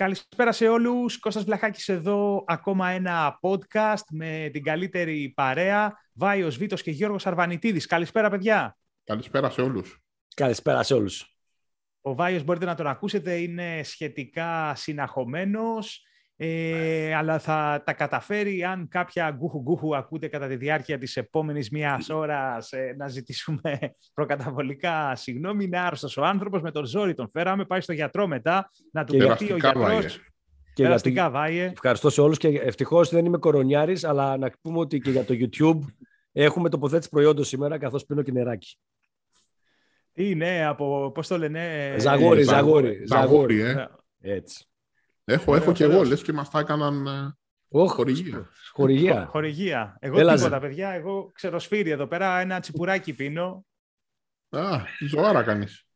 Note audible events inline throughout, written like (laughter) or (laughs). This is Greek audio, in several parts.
Καλησπέρα σε όλους. Κώστας Βλαχάκης εδώ, ακόμα ένα podcast με την καλύτερη παρέα. Βάιος Βίτος και Γιώργος Αρβανιτίδης. Καλησπέρα, παιδιά. Καλησπέρα σε όλους. Καλησπέρα σε όλους. Ο Βάιος μπορείτε να τον ακούσετε, είναι σχετικά συναχωμένος. Ε, αλλά θα τα καταφέρει αν κάποια γκούχου γκούχου ακούτε κατά τη διάρκεια της επόμενης μίας ώρας ε, να ζητήσουμε προκαταβολικά συγγνώμη. Είναι άρρωστος ο άνθρωπος, με τον ζόρι τον φέραμε, πάει στο γιατρό μετά να του πει ο γιατρός. Και Περαστικά, βάιε. Ευχαριστώ σε όλους και ευτυχώς δεν είμαι κορονιάρης, αλλά να πούμε ότι και για το YouTube έχουμε τοποθέτηση προϊόντος σήμερα καθώς πίνω και νεράκι. Είναι από, πώς το λένε... Ζαγόρι, ζαγόρι. Ζαγόρι, ε. Έτσι. Έχω, έχω και εγώ, λες και μας τα έκαναν oh, χορηγία. Χορηγία. χορηγία. Εγώ Έλα, τίποτα, παιδιά. Εγώ ξεροσφύρι εδώ πέρα, ένα τσιπουράκι πίνω. Α, ζωάρα κάνεις.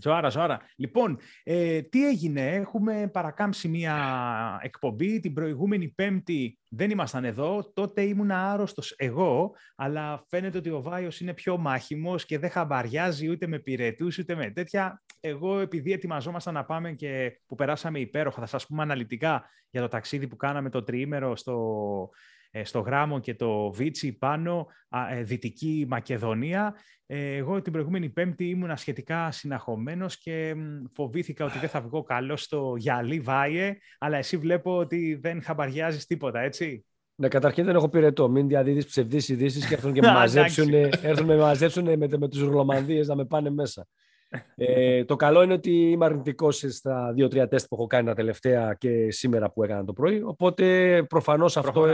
Ζωάρα, ζωάρα. Λοιπόν, ε, τι έγινε; Έχουμε παρακάμψει μια εκπομπή. Την προηγούμενη Πέμπτη δεν ήμασταν εδώ. Τότε ήμουν άρρωστος εγώ, αλλά φαίνεται ότι ο Βάιος είναι πιο μάχημος και δεν χαμπαριάζει ούτε με πυρετούς ούτε με τέτοια. Εγώ, επειδή ετοιμαζόμασταν να πάμε και που περάσαμε υπέροχα, θα σας πούμε αναλυτικά για το ταξίδι που κάναμε το τριήμερο στο ε, στο Γράμμο και το Βίτσι πάνω, ε, Δυτική Μακεδονία. Ε, εγώ την προηγούμενη Πέμπτη ήμουν σχετικά συναχωμένος και φοβήθηκα ότι δεν θα βγω καλός στο γυαλί Βάιε, αλλά εσύ βλέπω ότι δεν χαμπαριάζεις τίποτα, έτσι; Ναι, καταρχήν δεν έχω πυρετό. Μην διαδίδεις ψευδείς ειδήσεις και έρθουν και (laughs) με μαζέψουν, έρθουν με, μαζέψουν με, με τους Ρολομανδίες να με πάνε μέσα. Ε, το καλό είναι ότι είμαι αρνητικός στα δύο-τρία τεστ που έχω κάνει τα τελευταία και σήμερα που έκανα το πρωί. Οπότε προφανώς αυτό.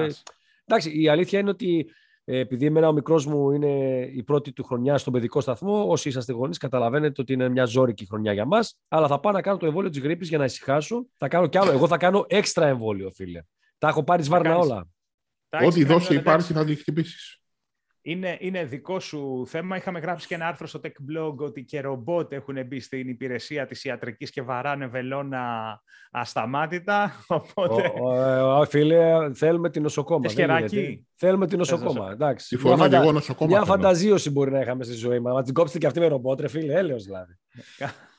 Εντάξει, η αλήθεια είναι ότι ε, επειδή εμένα ο μικρός μου είναι η πρώτη του χρονιά στον παιδικό σταθμό, όσοι είσαστε γονείς, καταλαβαίνετε ότι είναι μια ζώρικη χρονιά για μας. Αλλά θα πάω να κάνω το εμβόλιο της γρήπης για να ησυχάσω. Θα κάνω κι άλλο. Εγώ θα κάνω έξτρα εμβόλιο, φίλε. Τα έχω πάρει σβάρνα όλα. Ό,τι δόση υπάρχει θα τη χτυπήσει. Είναι, είναι δικό σου θέμα. Είχαμε γράψει και ένα άρθρο στο Tech Blog ότι και ρομπότ έχουν μπει στην υπηρεσία της ιατρικής και βαράνε βελόνα ασταμάτητα. (laughs) Οπότε... Ο, ο, ο, φίλε, θέλουμε την νοσοκόμα. Θέλουμε την νοσοκόμα. Εντάξει. Συμφωνώ και εγώ νοσοκόμα. Μια φανταζίωση μπορεί να είχαμε στη ζωή μας. Να την κόψετε και αυτή με ρομπότ, ρε φίλε. Έλεος δηλαδή.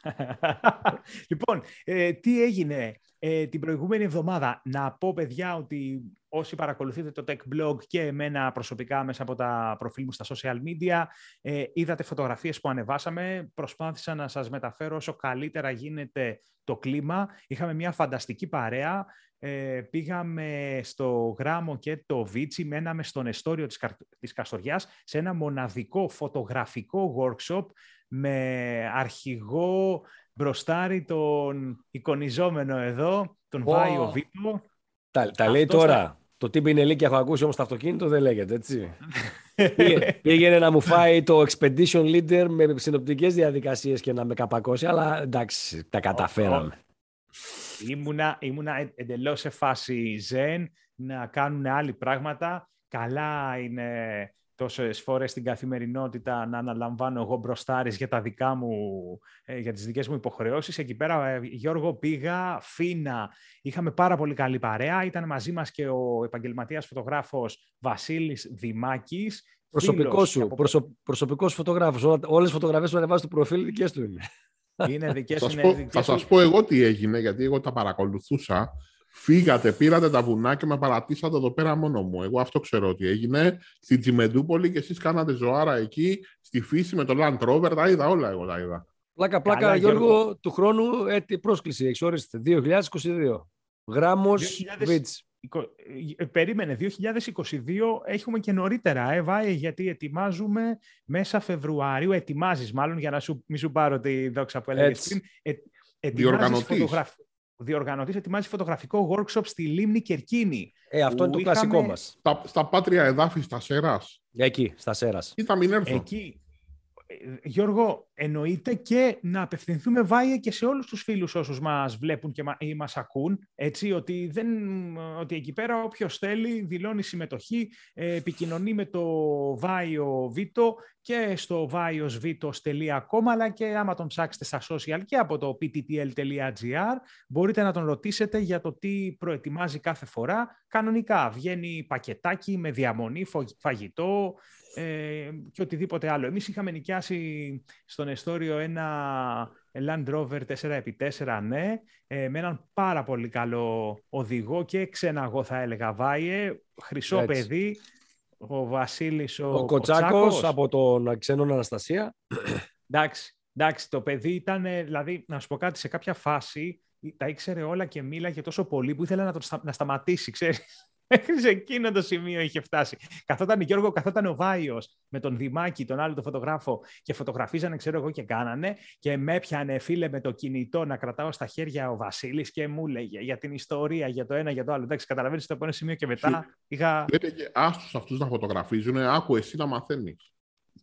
(laughs) λοιπόν, ε, τι έγινε ε, την προηγούμενη εβδομάδα. Να πω, παιδιά, ότι όσοι παρακολουθείτε το Tech Blog και εμένα προσωπικά μέσα από τα προφίλ μου στα social media, ε, είδατε φωτογραφίες που ανεβάσαμε. Προσπάθησα να σας μεταφέρω όσο καλύτερα γίνεται το κλίμα. Είχαμε μια φανταστική παρέα. Ε, πήγαμε στο Γράμμο και το Βίτσι, μέναμε στον εστόριο της, της Καστοριάς, σε ένα μοναδικό φωτογραφικό workshop με αρχηγό μπροστάρι τον εικονιζόμενο εδώ, τον oh. Βάιο Βίτο. Τα, τα λέει τώρα. Το τι και έχω ακούσει όμως το αυτοκίνητο δεν λέγεται, έτσι. Πήγαινε να μου φάει το Expedition Leader με συνοπτικές διαδικασίες και να με καπακώσει, αλλά εντάξει, τα καταφέραμε. Ήμουνα, ήμουνα εντελώς σε φάση zen, να κάνουν άλλοι πράγματα. Καλά είναι τόσες φορές στην καθημερινότητα να αναλαμβάνω εγώ μπροστάρις για, τα δικά μου, ε, για τις δικές μου υποχρεώσεις. Εκεί πέρα, ε, Γιώργο, πήγα φίνα. Είχαμε πάρα πολύ καλή παρέα. Ήταν μαζί μας και ο επαγγελματίας φωτογράφος Βασίλης Δημάκης. Προσωπικό σου, προσω, προσωπικός φωτογράφος. Όλες τις φωτογραφίες που ανεβάζει στο προφίλ δικές του είναι. Είναι δικές, θα, είναι, πω, θα σας πω εγώ τι έγινε, γιατί εγώ τα παρακολουθούσα. Φύγατε, πήρατε τα βουνά και με παρατήσατε εδώ πέρα μόνο μου. Εγώ αυτό ξέρω ότι έγινε. Στην Τζιμεντούπολη και εσείς κάνατε ζωάρα εκεί, στη φύση με το Land Rover. Τα είδα όλα εγώ, τα είδα. Πλάκα, πλάκα, Καλά, Γιώργο, Γιώργο, του χρόνου έτη πρόσκληση, εξόριστε, 2022. Γράμμος, 2000... Ε, περίμενε, 2022 έχουμε και νωρίτερα, ε, Βάη, γιατί ετοιμάζουμε μέσα Φεβρουάριου, ετοιμάζεις μάλλον για να σου, μη σου πάρω τη δόξα που έλεγες πριν, ε, ετοιμάζεις φωτογραφία διοργανωτής ετοιμάζει φωτογραφικό workshop στη Λίμνη Κερκίνη. Ε, αυτό είναι το είχαμε... κλασικό μας. Στα, στα πάτρια εδάφη, στα Σέρας. Εκεί, στα Σέρας. Ή θα μην έρθω. Εκεί. Γιώργο, εννοείται και να απευθυνθούμε βάια και σε όλους τους φίλους όσους μας βλέπουν και ή μας ακούν, έτσι, ότι, δεν, ότι εκεί πέρα όποιος θέλει δηλώνει συμμετοχή, ε, επικοινωνεί με το Βάιο Βίτο και στο vaiosvitos.com αλλά και άμα τον ψάξετε στα social και από το pttl.gr μπορείτε να τον ρωτήσετε για το τι προετοιμάζει κάθε φορά. Κανονικά βγαίνει πακετάκι με διαμονή, φαγητό, ε, και οτιδήποτε άλλο. Εμείς είχαμε νοικιάσει στον εστόριο ένα Land Rover 4x4, ναι, ε, με έναν πάρα πολύ καλό οδηγό και ξέναγο θα έλεγα Βάιε, χρυσό παιδί, ο Βασίλης ο, ο Κοτσάκος από τον ξένον Αναστασία. Εντάξει, εντάξει, το παιδί ήταν, δηλαδή, να σου πω κάτι, σε κάποια φάση τα ήξερε όλα και μίλαγε τόσο πολύ που ήθελε να, το, να σταματήσει, ξέρεις. Μέχρι σε εκείνο το σημείο είχε φτάσει. Καθόταν Γιώργο, καθόταν ο Βάιος με τον Δημάκη, τον άλλο τον φωτογράφο και φωτογραφίζανε, ξέρω εγώ, και κάνανε. Και με έπιανε φίλε με το κινητό να κρατάω στα χέρια ο Βασίλης και μου έλεγε για την ιστορία, για το ένα, για το άλλο. Εντάξει, καταλαβαίνεις το επόμενο σημείο και μετά είχα. Λέτε και άστου αυτούς να φωτογραφίζουν, άκου εσύ να μαθαίνεις.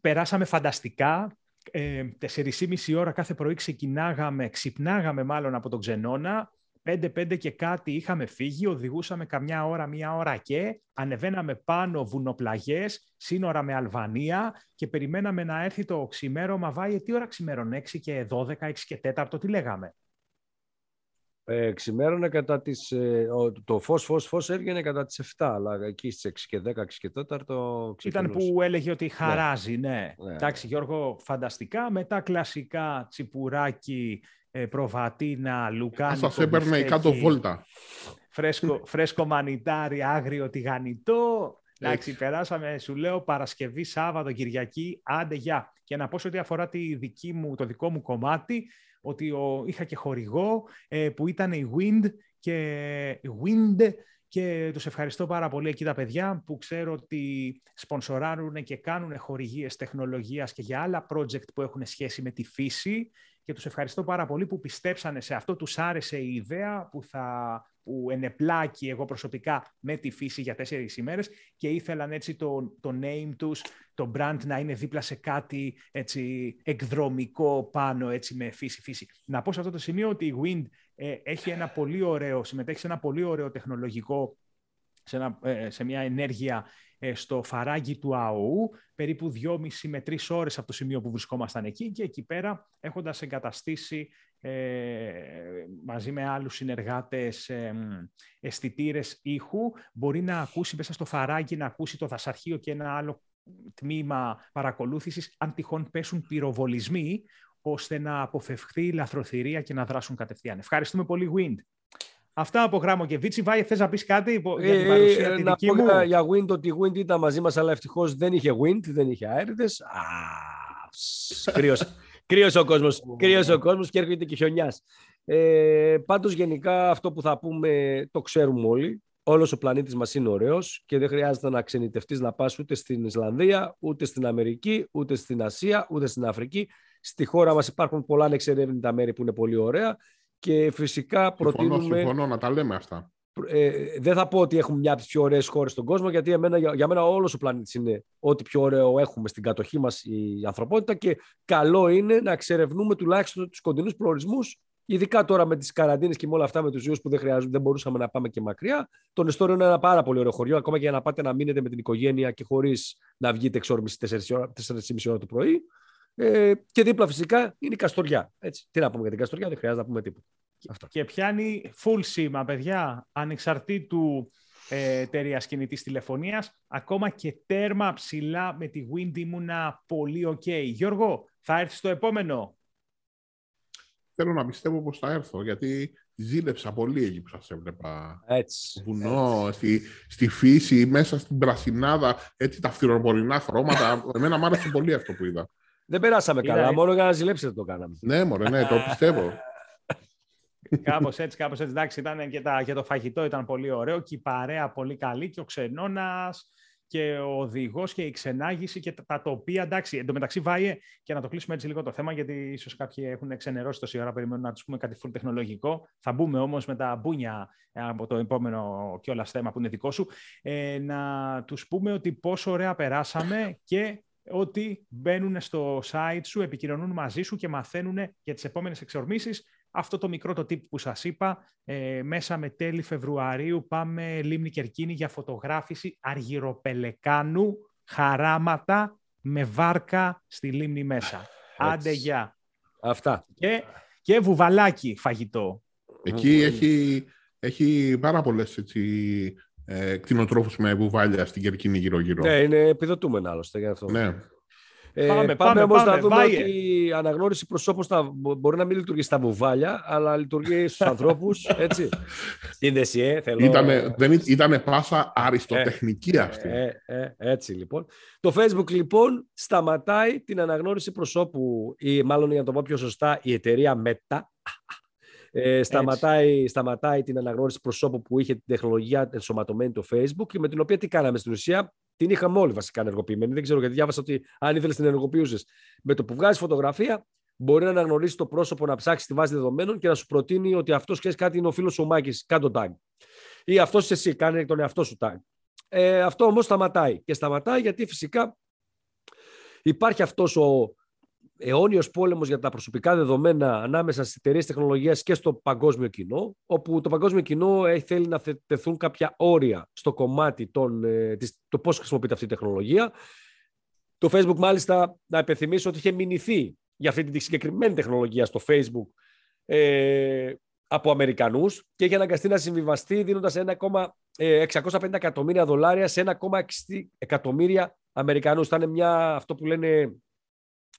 Περάσαμε φανταστικά. Ε, 4,5 ώρα κάθε πρωί ξεκινάγαμε, ξυπνάγαμε μάλλον από τον Ξενώνα, 5-5 και κάτι είχαμε φύγει, οδηγούσαμε καμιά ώρα, μία ώρα και ανεβαίναμε πάνω βουνοπλαγιές, σύνορα με Αλβανία και περιμέναμε να έρθει το ξημέρωμα. Βάει, τι ώρα ξημέρωνε, 6 και 12, 6 και 4, τι λέγαμε; Ε, ξημέρωνε κατά τις... Ε, το φως, φως, φως έβγαινε κατά τις 7, αλλά εκεί στις 6 και 10, 6 και 4 Ήταν που έλεγε ότι χαράζει, ναι. ναι. ναι. Εντάξει, Γιώργο, φανταστικά. Μετά κλασικά τσιπουράκι, ε, προβατίνα, λουκάνικο. Σας έπαιρνε κάτω βόλτα. Φρέσκο, φρέσκο μανιτάρι, άγριο τηγανιτό. Εντάξει, περάσαμε, σου λέω, Παρασκευή, Σάββατο, Κυριακή, άντε γεια. Και να πω σε ό,τι αφορά τη δική μου, το δικό μου κομμάτι, ότι ο, είχα και χορηγό ε, που ήταν η Wind και Wind και τους ευχαριστώ πάρα πολύ εκεί τα παιδιά που ξέρω ότι σπονσοράρουν και κάνουν χορηγίες τεχνολογίας και για άλλα project που έχουν σχέση με τη φύση και τους ευχαριστώ πάρα πολύ που πιστέψανε σε αυτό, τους άρεσε η ιδέα που, θα, που ενεπλάκει εγώ προσωπικά με τη φύση για τέσσερις ημέρες και ήθελαν έτσι το, το name τους, το brand να είναι δίπλα σε κάτι έτσι εκδρομικό πάνω έτσι με φύση φύση. Να πω σε αυτό το σημείο ότι η Wind ε, έχει ένα πολύ ωραίο, συμμετέχει σε ένα πολύ ωραίο τεχνολογικό σε, ένα, ε, σε μια ενέργεια ε, στο φαράγγι του ΑΟΟΥ, περίπου 2,5 με 3 ώρες από το σημείο που βρισκόμασταν εκεί και εκεί πέρα έχοντας εγκαταστήσει ε, μαζί με άλλους συνεργάτες ε, αισθητήρες ήχου, μπορεί να ακούσει μέσα στο φαράγγι, να ακούσει το δασαρχείο και ένα άλλο τμήμα παρακολούθησης, αν τυχόν πέσουν πυροβολισμοί, ώστε να αποφευχθεί η λαθροθυρία και να δράσουν κατευθείαν. Ευχαριστούμε πολύ, Wind. Αυτά από γράμμο και Βίτσι. Βάη, θες να πεις κάτι για την ε, παρουσία τη δική μου; Για, για Wind ότι η Wind ήταν μαζί μας, αλλά ευτυχώς δεν είχε Wind, δεν είχε αέριδε. (laughs) Κρύος ο κόσμος, κρύος ο κόσμος και έρχεται και χιονιάς. Ε, πάντως γενικά αυτό που θα πούμε το ξέρουμε όλοι. Όλος ο πλανήτης μας είναι ωραίος και δεν χρειάζεται να ξενιτευτείς να πας ούτε στην Ισλανδία, ούτε στην Αμερική, ούτε στην Ασία, ούτε στην Αφρική. Στη χώρα μας υπάρχουν πολλά ανεξερεύνητα μέρη που είναι πολύ ωραία και φυσικά προτείνουμε... Συμφωνώ, συμφωνώ να τα λέμε αυτά. Ε, δεν θα πω ότι έχουμε μια από τις πιο ωραίες χώρες στον κόσμο, γιατί εμένα, για, για μένα όλος ο πλανήτης είναι ό,τι πιο ωραίο έχουμε στην κατοχή μας η ανθρωπότητα και καλό είναι να εξερευνούμε τουλάχιστον τους κοντινούς προορισμούς, ειδικά τώρα με τις καραντίνες και με όλα αυτά με τους ιούς που δεν, χρειάζονται, δεν μπορούσαμε να πάμε και μακριά. Το Νεστόριο είναι ένα πάρα πολύ ωραίο χωριό, ακόμα και για να πάτε να μείνετε με την οικογένεια και χωρίς να βγείτε εξόρμηση 4,5 ώρα το πρωί. Ε, και δίπλα φυσικά είναι η Καστοριά. Έτσι. Τι να πούμε για την Καστοριά, δεν χρειάζεται να πούμε τίποτα. Και πιάνει full σήμα, παιδιά, ανεξαρτήτου ε, εταιρείας κινητής τηλεφωνίας. Ακόμα και τέρμα ψηλά με τη Wind ήμουνα πολύ ok. Γιώργο, θα έρθεις στο επόμενο; Θέλω να πιστεύω πως θα έρθω, γιατί ζήλεψα πολύ εκεί που σας έβλεπα. Έτσι. Βουνό, Στη, στη φύση, μέσα στην πρασινάδα, έτσι τα φθυροπορεινά χρώματα. Εμένα μου άρεσε πολύ αυτό που είδα. Δεν περάσαμε καλά, μόνο για να ζηλέψετε το κάναμε. Ναι, μωρέ, ναι, το πιστεύω. (laughs) Κάπως έτσι, κάπως έτσι. Εντάξει, ήταν και, τα, και το φαγητό ήταν πολύ ωραίο και η παρέα πολύ καλή και ο ξενώνας και ο οδηγός και η ξενάγηση και τα, τοπία. Εντάξει, εντωμεταξύ, Βάιε, και να το κλείσουμε έτσι λίγο το θέμα, γιατί ίσως κάποιοι έχουν ξενερώσει τόση ώρα, περιμένουν να τους πούμε κάτι full τεχνολογικό. Θα μπούμε όμως με τα μπούνια ε, από το επόμενο κιόλας θέμα που είναι δικό σου. Ε, να τους πούμε ότι πόσο ωραία περάσαμε και ότι μπαίνουν στο site σου, επικοινωνούν μαζί σου και μαθαίνουν για τις επόμενες εξορμήσεις. Αυτό το μικρό το tip που σας είπα, ε, μέσα με τέλη Φεβρουαρίου πάμε Λίμνη Κερκίνη για φωτογράφηση αργυροπελεκάνου, χαράματα με βάρκα στη λίμνη μέσα. Άντε γεια. Αυτά. Και, και βουβαλάκι φαγητό. Εκεί έχει, έχει πάρα πολλές έτσι, ε, κτηνοτρόφους με βουβάλια στην Κερκίνη γύρω-γύρω. Ναι, είναι επιδοτούμενα άλλωστε για αυτό. Ναι. Ε, πάμε, πάμε, όμως να δούμε ότι η αναγνώριση προσώπων στα, μπορεί να μην λειτουργεί στα βουβάλια, αλλά λειτουργεί στους (laughs) ανθρώπους, έτσι. Σύνδεση, ε, θέλω... Ήτανε, δεν ήτανε πάσα αριστοτεχνική ε, αυτή. Ε, ε, έτσι, λοιπόν. Το Facebook, λοιπόν, σταματάει την αναγνώριση προσώπου, ή μάλλον για να το πω πιο σωστά, η εταιρεία Meta, ε, σταματάει, σταματάει την αναγνώριση προσώπου που είχε την τεχνολογία ενσωματωμένη το Facebook και με την οποία τι κάναμε στην ουσία. Την είχαμε όλοι βασικά ενεργοποιημένη. Δεν ξέρω γιατί διάβασα ότι αν ήθελες την ενεργοποιούσες με το που βγάζεις φωτογραφία, μπορεί να αναγνωρίσεις το πρόσωπο, να ψάξεις τη βάση δεδομένων και να σου προτείνει ότι αυτός και κάτι είναι ο φίλος ο Μάκης, κάτω tag. Ή αυτός εσύ, κάνει τον εαυτό σου tag. Ε, αυτό όμως σταματάει. Και σταματάει γιατί φυσικά υπάρχει αυτός ο αιώνιος πόλεμος για τα προσωπικά δεδομένα ανάμεσα στις εταιρείες τεχνολογίας και στο παγκόσμιο κοινό, όπου το παγκόσμιο κοινό θέλει να τεθούν κάποια όρια στο κομμάτι των, ε, το πώς χρησιμοποιείται αυτή η τεχνολογία. Το Facebook, μάλιστα, να υπενθυμίσω ότι είχε μηνυθεί για αυτή τη συγκεκριμένη τεχνολογία στο Facebook ε, από Αμερικανούς και είχε αναγκαστεί να συμβιβαστεί δίνοντας 650 ε, εκατομμύρια δολάρια σε 1,6 εκατομμύρια Αμερικανούς. Ήταν μια, αυτό που λένε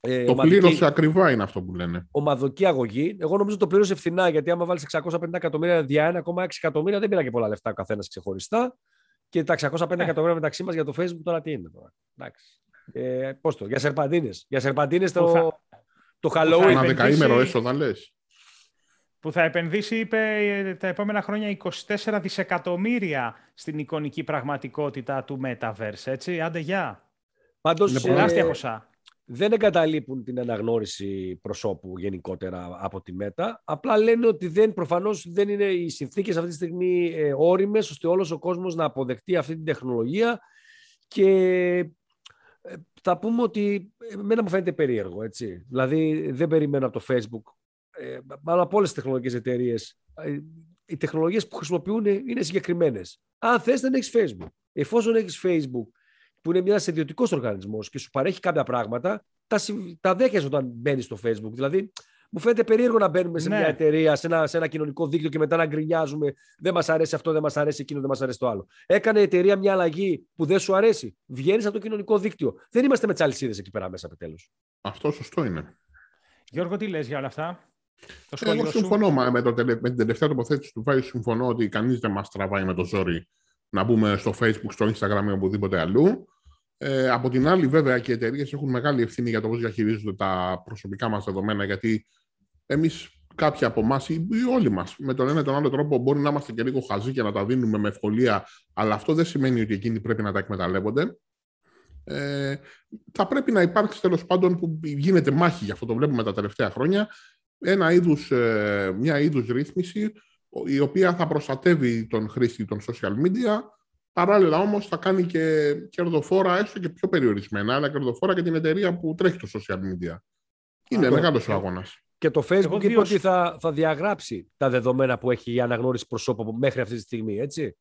ε, το ομαδική... πλήρωσε ακριβά είναι αυτό που λένε. Ομαδική αγωγή. Εγώ νομίζω το πλήρωσε φθηνά γιατί άμα βάλεις 650 εκατομμύρια δια 1,6 εκατομμύρια δεν πήρα και πολλά λεφτά ο καθένας ξεχωριστά. Και τα 650 ε. εκατομμύρια μεταξύ μας για το Facebook τώρα τι είναι τώρα. Εντάξει. Ε, πώς το, για σερπαντίνες. Για σερπαντίνες το, θα... το Halloween. Ένα δεκαήμερο έσοδα λες. Που θα επενδύσει, είπε, τα επόμενα χρόνια 24 δισεκατομμύρια στην εικονική πραγματικότητα του Metaverse. Έτσι, άντε γεια. Πάντως, είναι τεράστια ποσά δεν εγκαταλείπουν την αναγνώριση προσώπου γενικότερα από τη ΜΕΤΑ. Απλά λένε ότι δεν, προφανώς δεν είναι οι συνθήκες αυτή τη στιγμή ε, όριμες ώστε όλος ο κόσμος να αποδεχτεί αυτή την τεχνολογία και ε, θα πούμε ότι εμένα μου φαίνεται περίεργο. Έτσι. Δηλαδή δεν περιμένω από το Facebook ε, αλλά από όλες τις τεχνολογικές εταιρείες. Ε, οι τεχνολογίες που χρησιμοποιούν είναι συγκεκριμένες. Αν θες δεν έχεις Facebook. Εφόσον έχεις Facebook που είναι ένας ιδιωτικός οργανισμός και σου παρέχει κάποια πράγματα, τα, τα δέχεσαι όταν μπαίνεις στο Facebook. Δηλαδή, μου φαίνεται περίεργο να μπαίνουμε σε ναι. μια εταιρεία, σε ένα, σε ένα κοινωνικό δίκτυο και μετά να γκρινιάζουμε. Δεν μας αρέσει αυτό, δεν μας αρέσει εκείνο, δεν μας αρέσει το άλλο. Έκανε η εταιρεία μια αλλαγή που δεν σου αρέσει. Βγαίνεις από το κοινωνικό δίκτυο. Δεν είμαστε με τσαλισίδες εκεί πέρα μέσα επιτέλους. Αυτό σωστό είναι. Γιώργο, τι λες για όλα αυτά; Το Εγώ συμφωνώ με, το, με την τελευταία τοποθέτηση του Βάη. Συμφωνώ ότι κανείς δεν μας τραβάει με το ζόρι να μπούμε στο Facebook, στο Instagram ή οπουδήποτε αλλού. Ε, από την άλλη, βέβαια, και οι εταιρείες έχουν μεγάλη ευθύνη για το πώς διαχειρίζονται τα προσωπικά μας δεδομένα, γιατί εμείς, κάποιοι από εμάς ή όλοι μας, με τον ένα ή τον άλλο τρόπο, μπορεί να είμαστε και λίγο χαζοί και να τα δίνουμε με ευκολία, αλλά αυτό δεν σημαίνει ότι εκείνοι πρέπει να τα εκμεταλλεύονται. Ε, θα πρέπει να υπάρξει τέλος πάντων που γίνεται μάχη, γι' αυτό το βλέπουμε τα τελευταία χρόνια, ένα είδους, ε, μια είδους ρύθμιση η οποία θα προστατεύει τον χρήστη των social media Παράλληλα όμως θα κάνει και κερδοφόρα, έστω και πιο περιορισμένα, αλλά κερδοφόρα και την εταιρεία που τρέχει το social media. Είναι μεγάλος ο αγώνας. Και το Facebook είπε ότι θα, θα διαγράψει τα δεδομένα που έχει η αναγνώριση προσώπου μέχρι αυτή τη στιγμή, έτσι.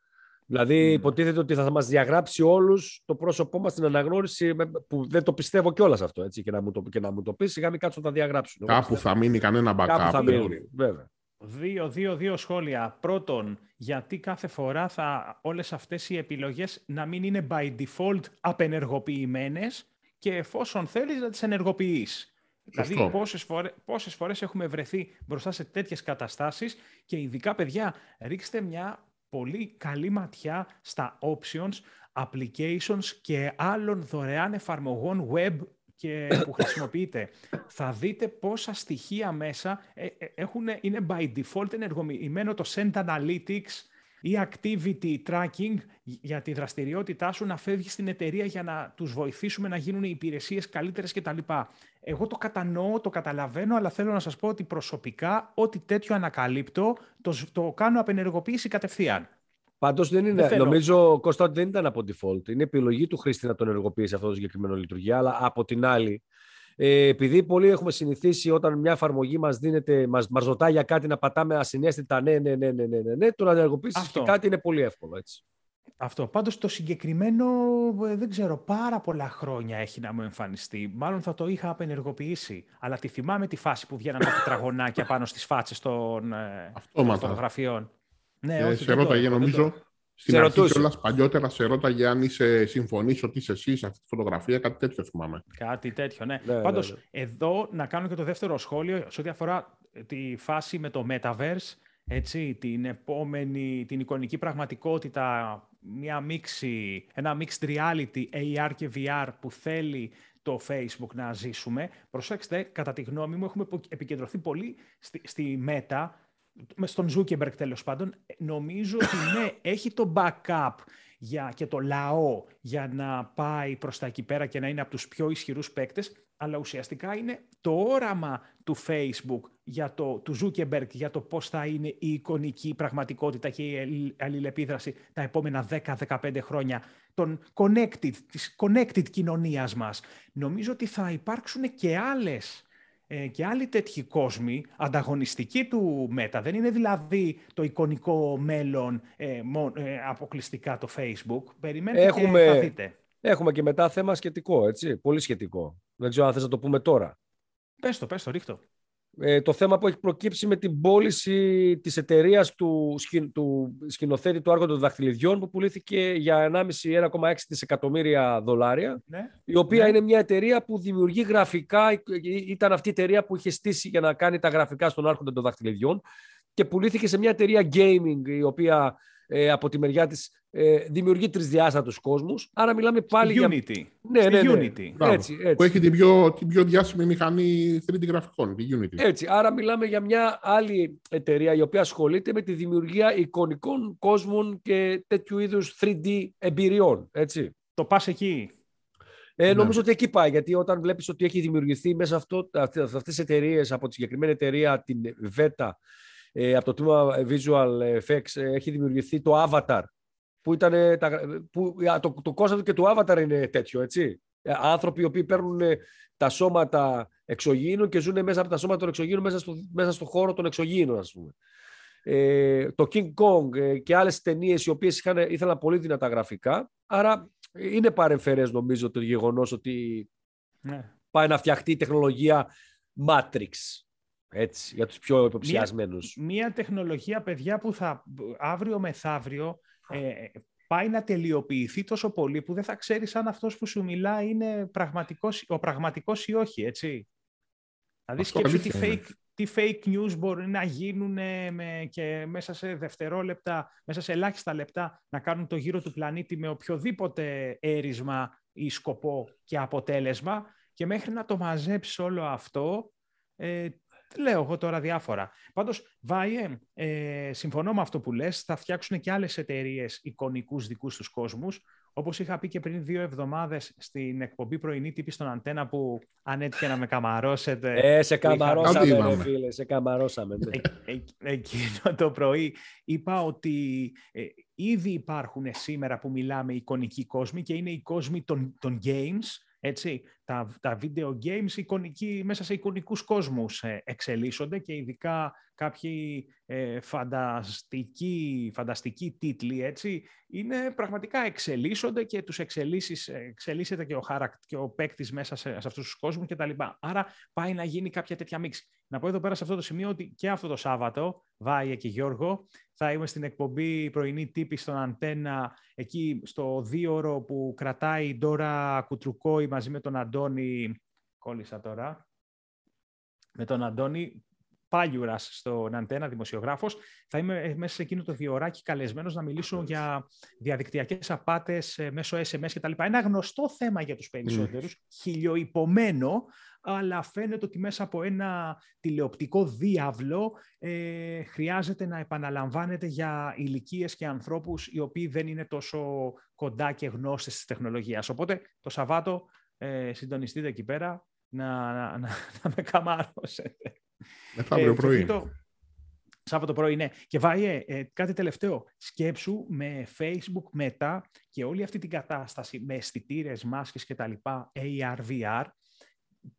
Δηλαδή, mm. υποτίθεται ότι θα μας διαγράψει όλους το πρόσωπό μας στην αναγνώριση, που δεν το πιστεύω κιόλας αυτό, έτσι. Και να μου το, και να μου το πεις, σιγά μην κάτσω να τα διαγράψουν. Κάπου θα μείνει κανένα backup. Κάπου θα μείνει, βέβαια. Δύο, δύο, δύο σχόλια. Πρώτον, γιατί κάθε φορά θα όλες αυτές οι επιλογές να μην είναι by default απενεργοποιημένες και εφόσον θέλεις να τις ενεργοποιείς. Δηλαδή, πόσες φορές, πόσες φορές έχουμε βρεθεί μπροστά σε τέτοιες καταστάσεις και ειδικά, παιδιά, ρίξτε μια πολύ καλή ματιά στα options, applications και άλλων δωρεάν εφαρμογών web και που χρησιμοποιείτε, θα δείτε πόσα στοιχεία μέσα ε, ε, έχουν, είναι by default ενεργοποιημένο το Send Analytics ή Activity Tracking για τη δραστηριότητά σου να φεύγεις στην εταιρεία για να τους βοηθήσουμε να γίνουν οι υπηρεσίες καλύτερες κτλ. Εγώ το κατανοώ, το καταλαβαίνω, αλλά θέλω να σας πω ότι προσωπικά ό,τι τέτοιο ανακαλύπτω το, το κάνω απενεργοποίηση κατευθείαν. Πάντως δεν είναι. νομίζω, Κώστα, ότι δεν ήταν από default. Είναι επιλογή του χρήστη να τον ενεργοποιήσει αυτό το συγκεκριμένο λειτουργία. Αλλά από την άλλη, ε, επειδή πολλοί έχουμε συνηθίσει όταν μια εφαρμογή μας δίνεται, μας μας ρωτάει για κάτι να πατάμε ασυνέστητα ναι, ναι, ναι, ναι, ναι, ναι, ναι το να ενεργοποιήσεις και κάτι είναι πολύ εύκολο. Έτσι. Αυτό. Πάντως το συγκεκριμένο, ε, δεν ξέρω, πάρα πολλά χρόνια έχει να μου εμφανιστεί. Μάλλον θα το είχα απενεργοποιήσει. Αλλά τη θυμάμαι τη φάση που βγαίναν τα (coughs) τετραγωνάκια πάνω στις φάτσες των, ε, των φωτογραφιών. Ναι, ε, όχι, σε ρώταγε νομίζω, Στην σε αρχή κιόλας παλιότερα σε ρώταγε αν είσαι συμφωνείς ότι είσαι εσύ σε αυτή τη φωτογραφία, κάτι τέτοιο θυμάμαι. Κάτι τέτοιο, ναι. ναι, ναι Πάντως, ναι. εδώ να κάνω και το δεύτερο σχόλιο σε ό,τι αφορά τη φάση με το Metaverse, έτσι, την επόμενη, την εικονική πραγματικότητα, μια μίξη, ένα mixed reality AR και VR που θέλει το Facebook να ζήσουμε. Προσέξτε, κατά τη γνώμη μου, έχουμε επικεντρωθεί πολύ στη, στη Meta, στον Zuckerberg τέλος πάντων. Νομίζω ότι ναι, έχει το backup για, και το λαό για να πάει προς τα εκεί πέρα και να είναι από τους πιο ισχυρούς παίκτες, αλλά ουσιαστικά είναι το όραμα του Facebook, για το, του Zuckerberg για το πώς θα είναι η εικονική πραγματικότητα και η αλληλεπίδραση τα επόμενα 10-15 χρόνια των connected, της connected κοινωνίας μας. Νομίζω ότι θα υπάρξουν και άλλες ε, και άλλοι τέτοιοι κόσμοι ανταγωνιστικοί του Meta. Δεν είναι δηλαδή το εικονικό μέλλον ε, ε, αποκλειστικά το Facebook. Περιμένετε έχουμε, και θα δείτε. Έχουμε και μετά θέμα σχετικό, έτσι. Πολύ σχετικό. Δεν ξέρω αν θες να το πούμε τώρα. Πες το, πες το, ρίχτω. Ε, το θέμα που έχει προκύψει με την πώληση της εταιρείας του, του σκηνοθέτη του Άργοντο των Δαχτυλιδιών που πουλήθηκε για 1,5-1,6 δισεκατομμύρια δολάρια ναι, η οποία ναι. είναι μια εταιρεία που δημιουργεί γραφικά ήταν αυτή η εταιρεία που είχε στήσει για να κάνει τα γραφικά στον Άρχοντα των Δαχτυλιδιών και πουλήθηκε σε μια εταιρεία gaming η οποία ε, από τη μεριά της ε, δημιουργεί τρισδιάστατους κόσμους. Άρα μιλάμε πάλι για... Unity. Ναι, ναι, ναι. Unity. Έτσι, έτσι. Που έχει την πιο, την πιο διάσημη μηχανή 3D γραφικών, τη Unity. Έτσι, άρα μιλάμε για μια άλλη εταιρεία η οποία ασχολείται με τη δημιουργία εικονικών κόσμων και τέτοιου είδους 3D εμπειριών. Έτσι. Το πας εκεί; Ε, ναι. Νομίζω ότι εκεί πάει, γιατί όταν βλέπεις ότι έχει δημιουργηθεί μέσα αυτό, αυτές τις εταιρείες από τη συγκεκριμένη εταιρεία, την VETA, ε, από το τμήμα Visual Effects ε, έχει δημιουργηθεί το Avatar, που, ήταν, τα, που το, το κόστος και του Avatar είναι τέτοιο, έτσι. Ε, άνθρωποι οι οποίοι παίρνουν τα σώματα εξωγήινων και ζουν μέσα από τα σώματα των εξωγήινων μέσα στο, μέσα στο χώρο των εξωγήινων, ας πούμε. Ε, το King Kong και άλλες ταινίες οι οποίες είχαν, ήθελαν πολύ δυνατά γραφικά. Άρα είναι παρεμφερές νομίζω το γεγονός ότι ναι. πάει να φτιαχτεί η τεχνολογία Matrix. Έτσι, για τους πιο υποψιασμένους. Μία, μία τεχνολογία, παιδιά, που θα αύριο μεθαύριο ε, πάει να τελειοποιηθεί τόσο πολύ που δεν θα ξέρεις αν αυτός που σου μιλά είναι πραγματικός, ο πραγματικός ή όχι, έτσι. Δηλαδή σκέψου τι fake, τι fake news μπορεί να γίνουν με, και μέσα σε δευτερόλεπτα, μέσα σε ελάχιστα λεπτά να κάνουν το γύρο του πλανήτη με οποιοδήποτε έρισμα ή σκοπό και αποτέλεσμα και μέχρι να το μαζέψεις όλο αυτό ε, Λέω εγώ τώρα διάφορα. Πάντως, Βάιε, ε, συμφωνώ με αυτό που λες. Θα φτιάξουν και άλλες εταιρείες εικονικούς δικούς τους κόσμους. Όπως είχα πει και πριν δύο εβδομάδες στην εκπομπή πρωινή τύπη στον Αντένα που αν έτυχε να με καμαρώσετε. Ε, σε καμαρώσαμε, ρε φίλε, σε καμαρώσαμε. Ναι. Ε, ε, εκείνο το πρωί είπα ότι ε, ήδη υπάρχουν σήμερα που μιλάμε εικονικοί κόσμοι και είναι οι κόσμοι των, των games έτσι, τα, τα video games εικονικοί, μέσα σε εικονικούς κόσμους ε, εξελίσσονται και ειδικά κάποιοι ε, φανταστικοί, φανταστικοί τίτλοι έτσι, είναι πραγματικά εξελίσσονται και τους εξελίσσεις, εξελίσσεται και ο, χαρακ, και ο παίκτης μέσα σε, σε αυτούς τους κόσμους κτλ. Άρα πάει να γίνει κάποια τέτοια μίξη. Να πω εδώ πέρα σε αυτό το σημείο ότι και αυτό το Σάββατο, Βάια και Γιώργο, θα είμαι στην εκπομπή πρωινή τύπη στον Αντένα, εκεί στο δίωρο που κρατάει η Ντόρα Κουτρουκόη μαζί με τον Αντώνη, κόλλησα τώρα, με τον Αντώνη Πάλιουρα στον Αντένα, δημοσιογράφος. Θα είμαι μέσα σε εκείνο το διοράκι καλεσμένος να μιλήσω για διαδικτυακές απάτες ε, μέσω SMS κτλ. Ένα γνωστό θέμα για τους περισσότερους, mm. χιλιοϊπωμένο, αλλά φαίνεται ότι μέσα από ένα τηλεοπτικό διάβλο ε, χρειάζεται να επαναλαμβάνεται για ηλικίες και ανθρώπους οι οποίοι δεν είναι τόσο κοντά και γνώστες της τεχνολογίας. Οπότε το Σαββάτο ε, συντονιστείτε εκεί πέρα να, να, να, να με καμάρωσετε. Μεθαύριο ε, πρωί. Το... Σάββατο πρωί, ναι. Και Βάιε, ε, κάτι τελευταίο. Σκέψου με Facebook Meta και όλη αυτή την κατάσταση με αισθητήρες, μάσκες και τα λοιπά, AR, VR,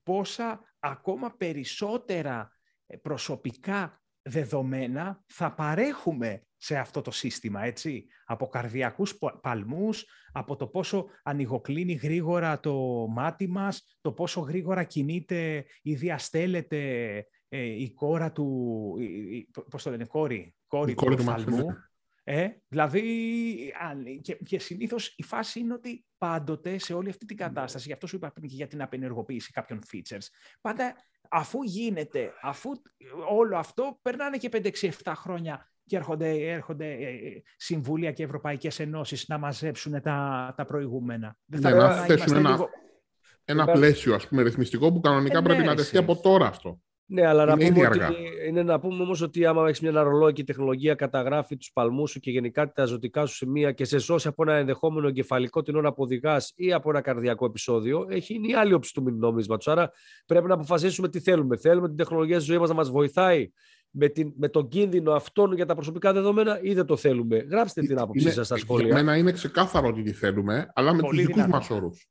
πόσα ακόμα περισσότερα ε, προσωπικά δεδομένα θα παρέχουμε σε αυτό το σύστημα, έτσι; Από καρδιακούς παλμούς, από το πόσο ανοιγοκλίνει γρήγορα το μάτι μας, το πόσο γρήγορα κινείται ή διαστέλλεται ε, η κόρα του, η, πώς το λένε, κόρη, κόρη, του οφθαλμού. Ε, δηλαδή, και, και συνήθως η φάση είναι ότι πάντοτε σε όλη αυτή την ναι. κατάσταση, γι' αυτό σου είπα πριν και για την απενεργοποίηση κάποιων features, πάντα αφού γίνεται, αφού όλο αυτό, περνάνε και 5-6-7 χρόνια και έρχονται, έρχονται ε, ε, συμβούλια και ευρωπαϊκές ενώσεις να μαζέψουν τα, τα προηγούμενα. Δεν θα ναι, να θέσουν ένα, λίγο... ένα πλαίσιο ας πούμε, ρυθμιστικό που κανονικά ε, πρέπει ναι, να τεθεί από τώρα αυτό. Ναι, αλλά να πούμε, ότι, είναι να πούμε όμως ότι άμα έχεις μια ρολό και η τεχνολογία καταγράφει τους παλμούς σου και γενικά τα ζωτικά σου σημεία και σε σώσει από ένα ενδεχόμενο εγκεφαλικό την ώρα που οδηγάς ή από ένα καρδιακό επεισόδιο, έχει είναι η άλλη όψη του μηνόμισματος. Άρα πρέπει να αποφασίσουμε τι θέλουμε. Θέλουμε την τεχνολογία τη ζωή μας να μας βοηθάει με, την, με τον κίνδυνο αυτόν για τα προσωπικά δεδομένα ή δεν το θέλουμε. Γράψτε την άποψή σας στα σχόλια. Για μένα είναι ξεκάθαρο ότι τι θέλουμε, αλλά με τους δικούς μας όρους.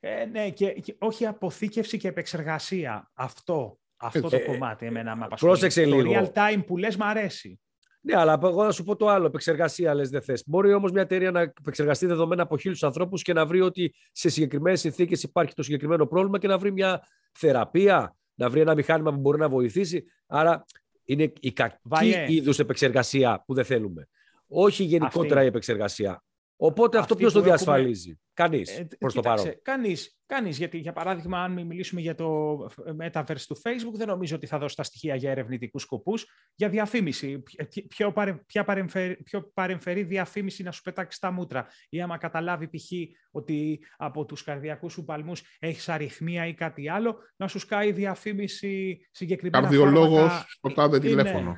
Ε, ναι, και, και, όχι αποθήκευση και επεξεργασία. Αυτό, αυτό το ε, κομμάτι εμένα με απασχολεί. Πρόσεξε το real time που λες μ' αρέσει. Ναι, αλλά εγώ να σου πω το άλλο. Επεξεργασία λες δεν θες. Μπορεί όμως μια εταιρεία να επεξεργαστεί δεδομένα από χίλιους ανθρώπους και να βρει ότι σε συγκεκριμένες συνθήκες υπάρχει το συγκεκριμένο πρόβλημα και να βρει μια θεραπεία, να βρει ένα μηχάνημα που μπορεί να βοηθήσει. Άρα είναι η κακή είδους επεξεργασία που δεν θέλουμε. Όχι γενικότερα η επεξεργασία. Οπότε αυτό ποιος το διασφαλίζει; Κανείς ε, προς το παρόν. Κανείς. Κανείς, γιατί για παράδειγμα, αν μιλήσουμε για το metaverse του Facebook, δεν νομίζω ότι θα δώσει τα στοιχεία για ερευνητικούς σκοπούς, για διαφήμιση. Πιο, παρε, ποια παρεμφερή, πιο παρεμφερή διαφήμιση να σου πετάξει τα μούτρα; Ή άμα καταλάβει π.χ. ότι από τους καρδιακούς σου παλμούς έχεις αριθμία ή κάτι άλλο, να σου σκάει διαφήμιση συγκεκριμένα. Καρδιολόγος στο τάδε τηλέφωνο.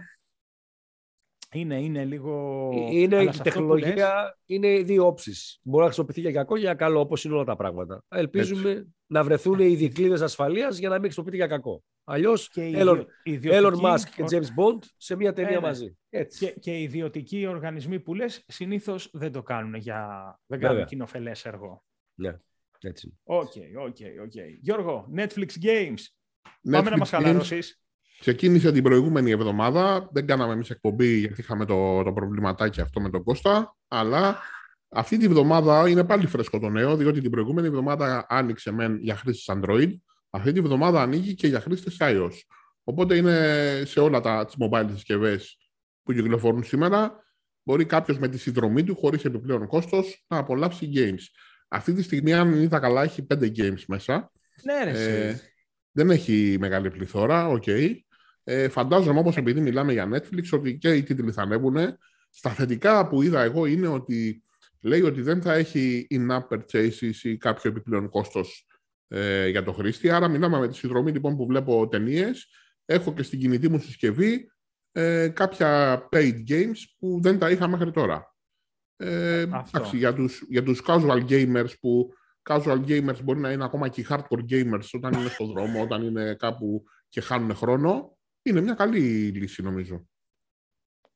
Είναι, είναι λίγο. Είναι η τεχνολογία, είναι δύο όψεις. Μπορεί να χρησιμοποιηθεί για κακό ή για καλό, όπως είναι όλα τα πράγματα. Ελπίζουμε Έτσι. να βρεθούν οι δικλείδες ασφαλείας για να μην χρησιμοποιηθεί για κακό. Αλλιώς, Elon, Elon Musk και James Bond σε μια ταινία ε, ναι. μαζί. Έτσι. Και, και οι ιδιωτικοί οργανισμοί που λες συνήθως δεν το κάνουν για. Δεν κάνουν κοινοφελές έργο. Ναι. Έτσι. OK, OK, OK. Γιώργο, Netflix Games. Netflix Πάμε να μας χαλαρώσεις. Ξεκίνησε την προηγούμενη εβδομάδα. Δεν κάναμε εμείς εκπομπή γιατί είχαμε το, το προβληματάκι αυτό με τον Κώστα. Αλλά αυτή τη βδομάδα είναι πάλι φρέσκο το νέο, διότι την προηγούμενη εβδομάδα άνοιξε μεν για χρήστες Android. Αυτή τη βδομάδα ανοίγει και για χρήστες iOS. Οπότε είναι σε όλα τα τις mobile συσκευές που κυκλοφορούν σήμερα. Μπορεί κάποιος με τη συνδρομή του, χωρίς επιπλέον κόστος, να απολαύσει games. Αυτή τη στιγμή, αν είδα καλά, έχει 5 games μέσα. Ναι, ρε, ε, δεν έχει μεγάλη πληθώρα, OK. Okay. Ε, φαντάζομαι όμως επειδή μιλάμε για Netflix ότι και οι τίτλοι θα ανέβουν. Στα θετικά που είδα εγώ είναι ότι λέει ότι δεν θα έχει in-app purchases ή κάποιο επιπλέον κόστος ε, για το χρήστη. Άρα μιλάμε με τη συνδρομή λοιπόν που βλέπω ταινίες. Έχω και στην κινητή μου συσκευή ε, κάποια paid games που δεν τα είχα μέχρι τώρα. Ε, εντάξει, για, τους, για τους casual gamers που casual gamers μπορεί να είναι ακόμα και οι hardcore gamers όταν είναι στο δρόμο, όταν είναι κάπου και χάνουν χρόνο. Είναι μια καλή λύση νομίζω.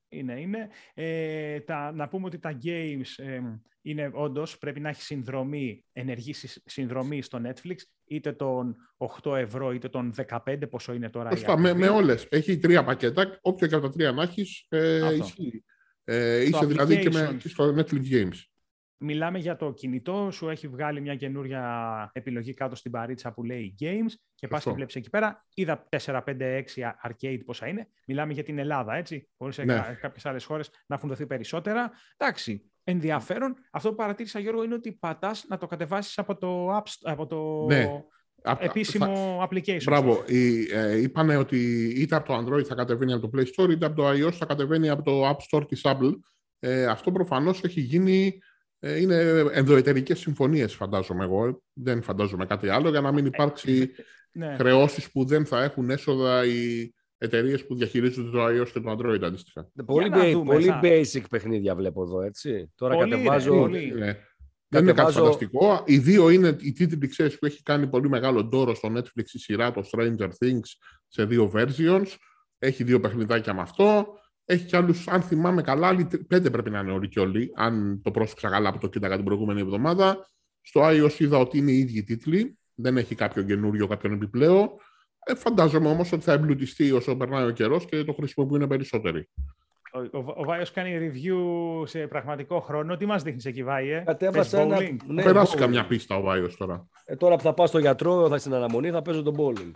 Είναι, είναι. Ε, τα, να πούμε ότι τα games ε, είναι όντως πρέπει να έχει συνδρομή, ενεργή συνδρομή στο Netflix, είτε των 8 ευρώ είτε των 15, πόσο είναι τώρα. Σωστά, με, με όλες. Έχει τρία πακέτα, όποιο και από τα τρία να έχεις, ε, ισχύει. Ε, είσαι δηλαδή και, με, και στο Netflix Games. Μιλάμε για το κινητό, σου έχει βγάλει μια καινούρια επιλογή κάτω στην παρίτσα που λέει Games και πας και βλέπεις εκεί πέρα. Είδα 4, 5, 6 arcade πόσα είναι. Μιλάμε για την Ελλάδα, έτσι. Μπορείς σε ναι. κάποιες άλλες χώρες να έχουν δοθεί περισσότερα. Εντάξει, ενδιαφέρον. Αυτό που παρατήρησα, Γιώργο, είναι ότι πατάς να το κατεβάσεις από το, app, από το ναι. επίσημο application. Μπράβο. Ε, είπανε ότι είτε από το Android θα κατεβαίνει από το Play Store, είτε από το iOS θα κατεβαίνει από το App Store της Apple. Ε, αυτό προφανώς έχει γίνει ε, είναι ενδοετερικές συμφωνίες, φαντάζομαι εγώ. Δεν φαντάζομαι κάτι άλλο για να μην υπάρξει ναι. χρεώσεις που δεν θα έχουν έσοδα οι εταιρείες που διαχειρίζονται το iOS και το Android αντίστοιχα. Ναι, πολύ, πολύ basic παιχνίδια βλέπω εδώ, έτσι. Τώρα πολύ, κατεβάζω. πολύ. Ναι. Δεν είναι κάτι φανταστικό. Οι δύο είναι οι τίτλοι ξέρεις, που έχει κάνει πολύ μεγάλο ντόρο στο Netflix η σειρά, το Stranger Things, σε δύο versions. Έχει δύο παιχνιδάκια με αυτό. Έχει κι άλλους, αν θυμάμαι καλά, άλλοι πέντε πρέπει να είναι όλοι και όλοι, αν το πρόσεξα καλά που το κοίταγα την προηγούμενη εβδομάδα. Στο iOS είδα ότι είναι οι ίδιοι τίτλοι, δεν έχει κάποιο καινούριο, κάποιον επιπλέον. Ε, φαντάζομαι όμως ότι θα εμπλουτιστεί όσο περνάει ο καιρός και το χρησιμοποιούν περισσότεροι. Ο, ο, ο Βάιος κάνει review σε πραγματικό χρόνο. Τι μας δείχνεις εκεί, Βάιε; Κατέβασα ένα. Ναι, περάσει καμιά πίστα ο Βάιος τώρα. Ε, τώρα που θα πάω στο γιατρό, θα στην αναμονή, θα παίζω τον bowling.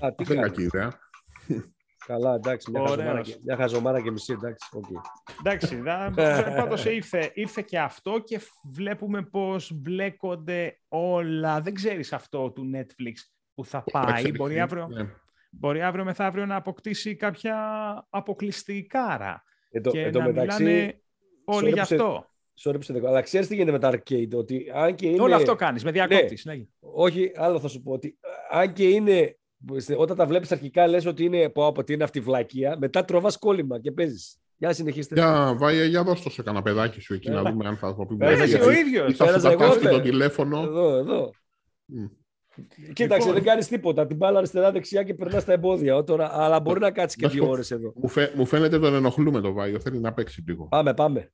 Α, τι είναι κακή ιδέα. Καλά, εντάξει, μια χαζομάρα, και, μια χαζομάρα και μισή, εντάξει. Okay. Εντάξει, πάντως ήρθε, ήρθε και αυτό και βλέπουμε πώς μπλέκονται όλα. Δεν ξέρεις αυτό του Netflix που θα πάει. Μπορεί αύριο, ναι. μπορεί αύριο μεθαύριο να αποκτήσει κάποια αποκλειστικάρα. Εδώ, και να μεταξύ, μιλάνε όλοι γι' αυτό. Sorry που Αλλά ξέρεις τι γίνεται με τα arcade. Ότι αν και είναι... Όλο αυτό κάνεις, με διακόπτη. Ναι. ναι. Όχι, άλλο θα σου πω. Ότι αν και είναι. Όταν τα βλέπεις αρχικά, λες ότι είναι. Πω, από είναι αυτή η βλακεία. Μετά τροβά κόλλημα και παίζεις. Για συνεχίστε. Για, βάει, για δώσ' το σε κανένα παιδάκι σου εκεί να δούμε αν θα το πει. Πέρασε ο ίδιος. Θα σου τα το τηλέφωνο. Εδώ, εδώ. Mm. Κοίταξε, λοιπόν. δεν κάνεις τίποτα. Την μπάλα αριστερά-δεξιά και περνάς τα εμπόδια. Τώρα, αλλά μπορεί να κάτσεις και δύο ώρες εδώ. Μου, φαι, μου φαίνεται τον ενοχλούμε το Βάιο. Θέλει να παίξει λίγο. Πάμε, πάμε.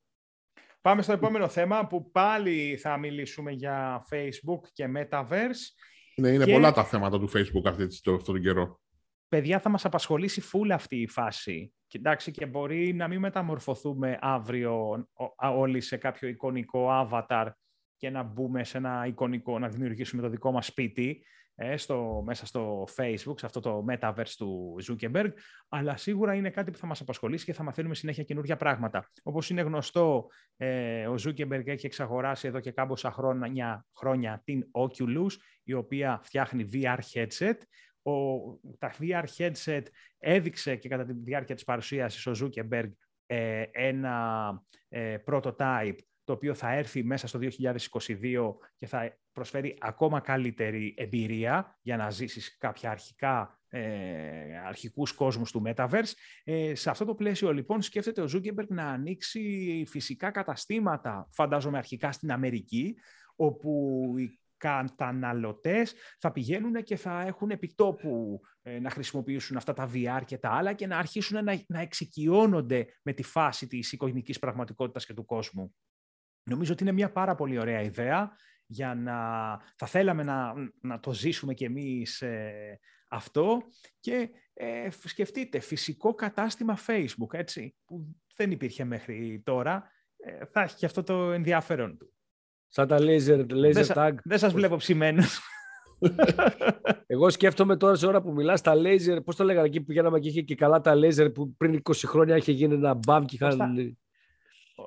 Πάμε στο επόμενο θέμα που πάλι θα μιλήσουμε για Facebook και Metaverse. Ναι, είναι και... πολλά τα θέματα του Facebook αυτή, αυτόν τον καιρό. Παιδιά, θα μας απασχολήσει φούλα αυτή η φάση. Κοιτάξτε, και μπορεί να μην μεταμορφωθούμε αύριο όλοι σε κάποιο εικονικό avatar και να μπούμε σε ένα εικονικό, να δημιουργήσουμε το δικό μας σπίτι ε, στο, μέσα στο Facebook, σε αυτό το metaverse του Zuckerberg, αλλά σίγουρα είναι κάτι που θα μας απασχολήσει και θα μαθαίνουμε συνέχεια καινούργια πράγματα. Όπως είναι γνωστό, ε, ο Zuckerberg έχει εξαγοράσει εδώ και κάμποσα χρόνια, χρόνια την Oculus, η οποία φτιάχνει VR headset. Ο, τα VR headset έδειξε και κατά τη διάρκεια της παρουσίασης ο Zuckerberg ε, ένα ε, prototype το οποίο θα έρθει μέσα στο 2022 και θα προσφέρει ακόμα καλύτερη εμπειρία για να ζήσεις κάποια αρχικά ε, αρχικούς κόσμους του Metaverse. Ε, σε αυτό το πλαίσιο λοιπόν σκέφτεται ο Zuckerberg να ανοίξει φυσικά καταστήματα, φαντάζομαι αρχικά στην Αμερική, όπου οι καταναλωτές θα πηγαίνουν και θα έχουν επιτόπου ε, να χρησιμοποιήσουν αυτά τα VR και τα άλλα και να αρχίσουν να, να εξοικειώνονται με τη φάση της εικονικής πραγματικότητας και του κόσμου. Νομίζω ότι είναι μια πάρα πολύ ωραία ιδέα για να θα θέλαμε να, να το ζήσουμε κι εμείς ε, αυτό και ε, σκεφτείτε φυσικό κατάστημα Facebook, έτσι, που δεν υπήρχε μέχρι τώρα, ε, θα έχει και αυτό το ενδιαφέρον του. Σαν τα laser, laser δεν tag. Δεν σας βλέπω ψημένους. (laughs) Εγώ σκέφτομαι τώρα σε ώρα που μιλάς τα laser, πώς το λέγανε εκεί που πηγαίναμε και είχε και καλά τα laser που πριν 20 χρόνια είχε γίνει ένα μπαμ και είχαν...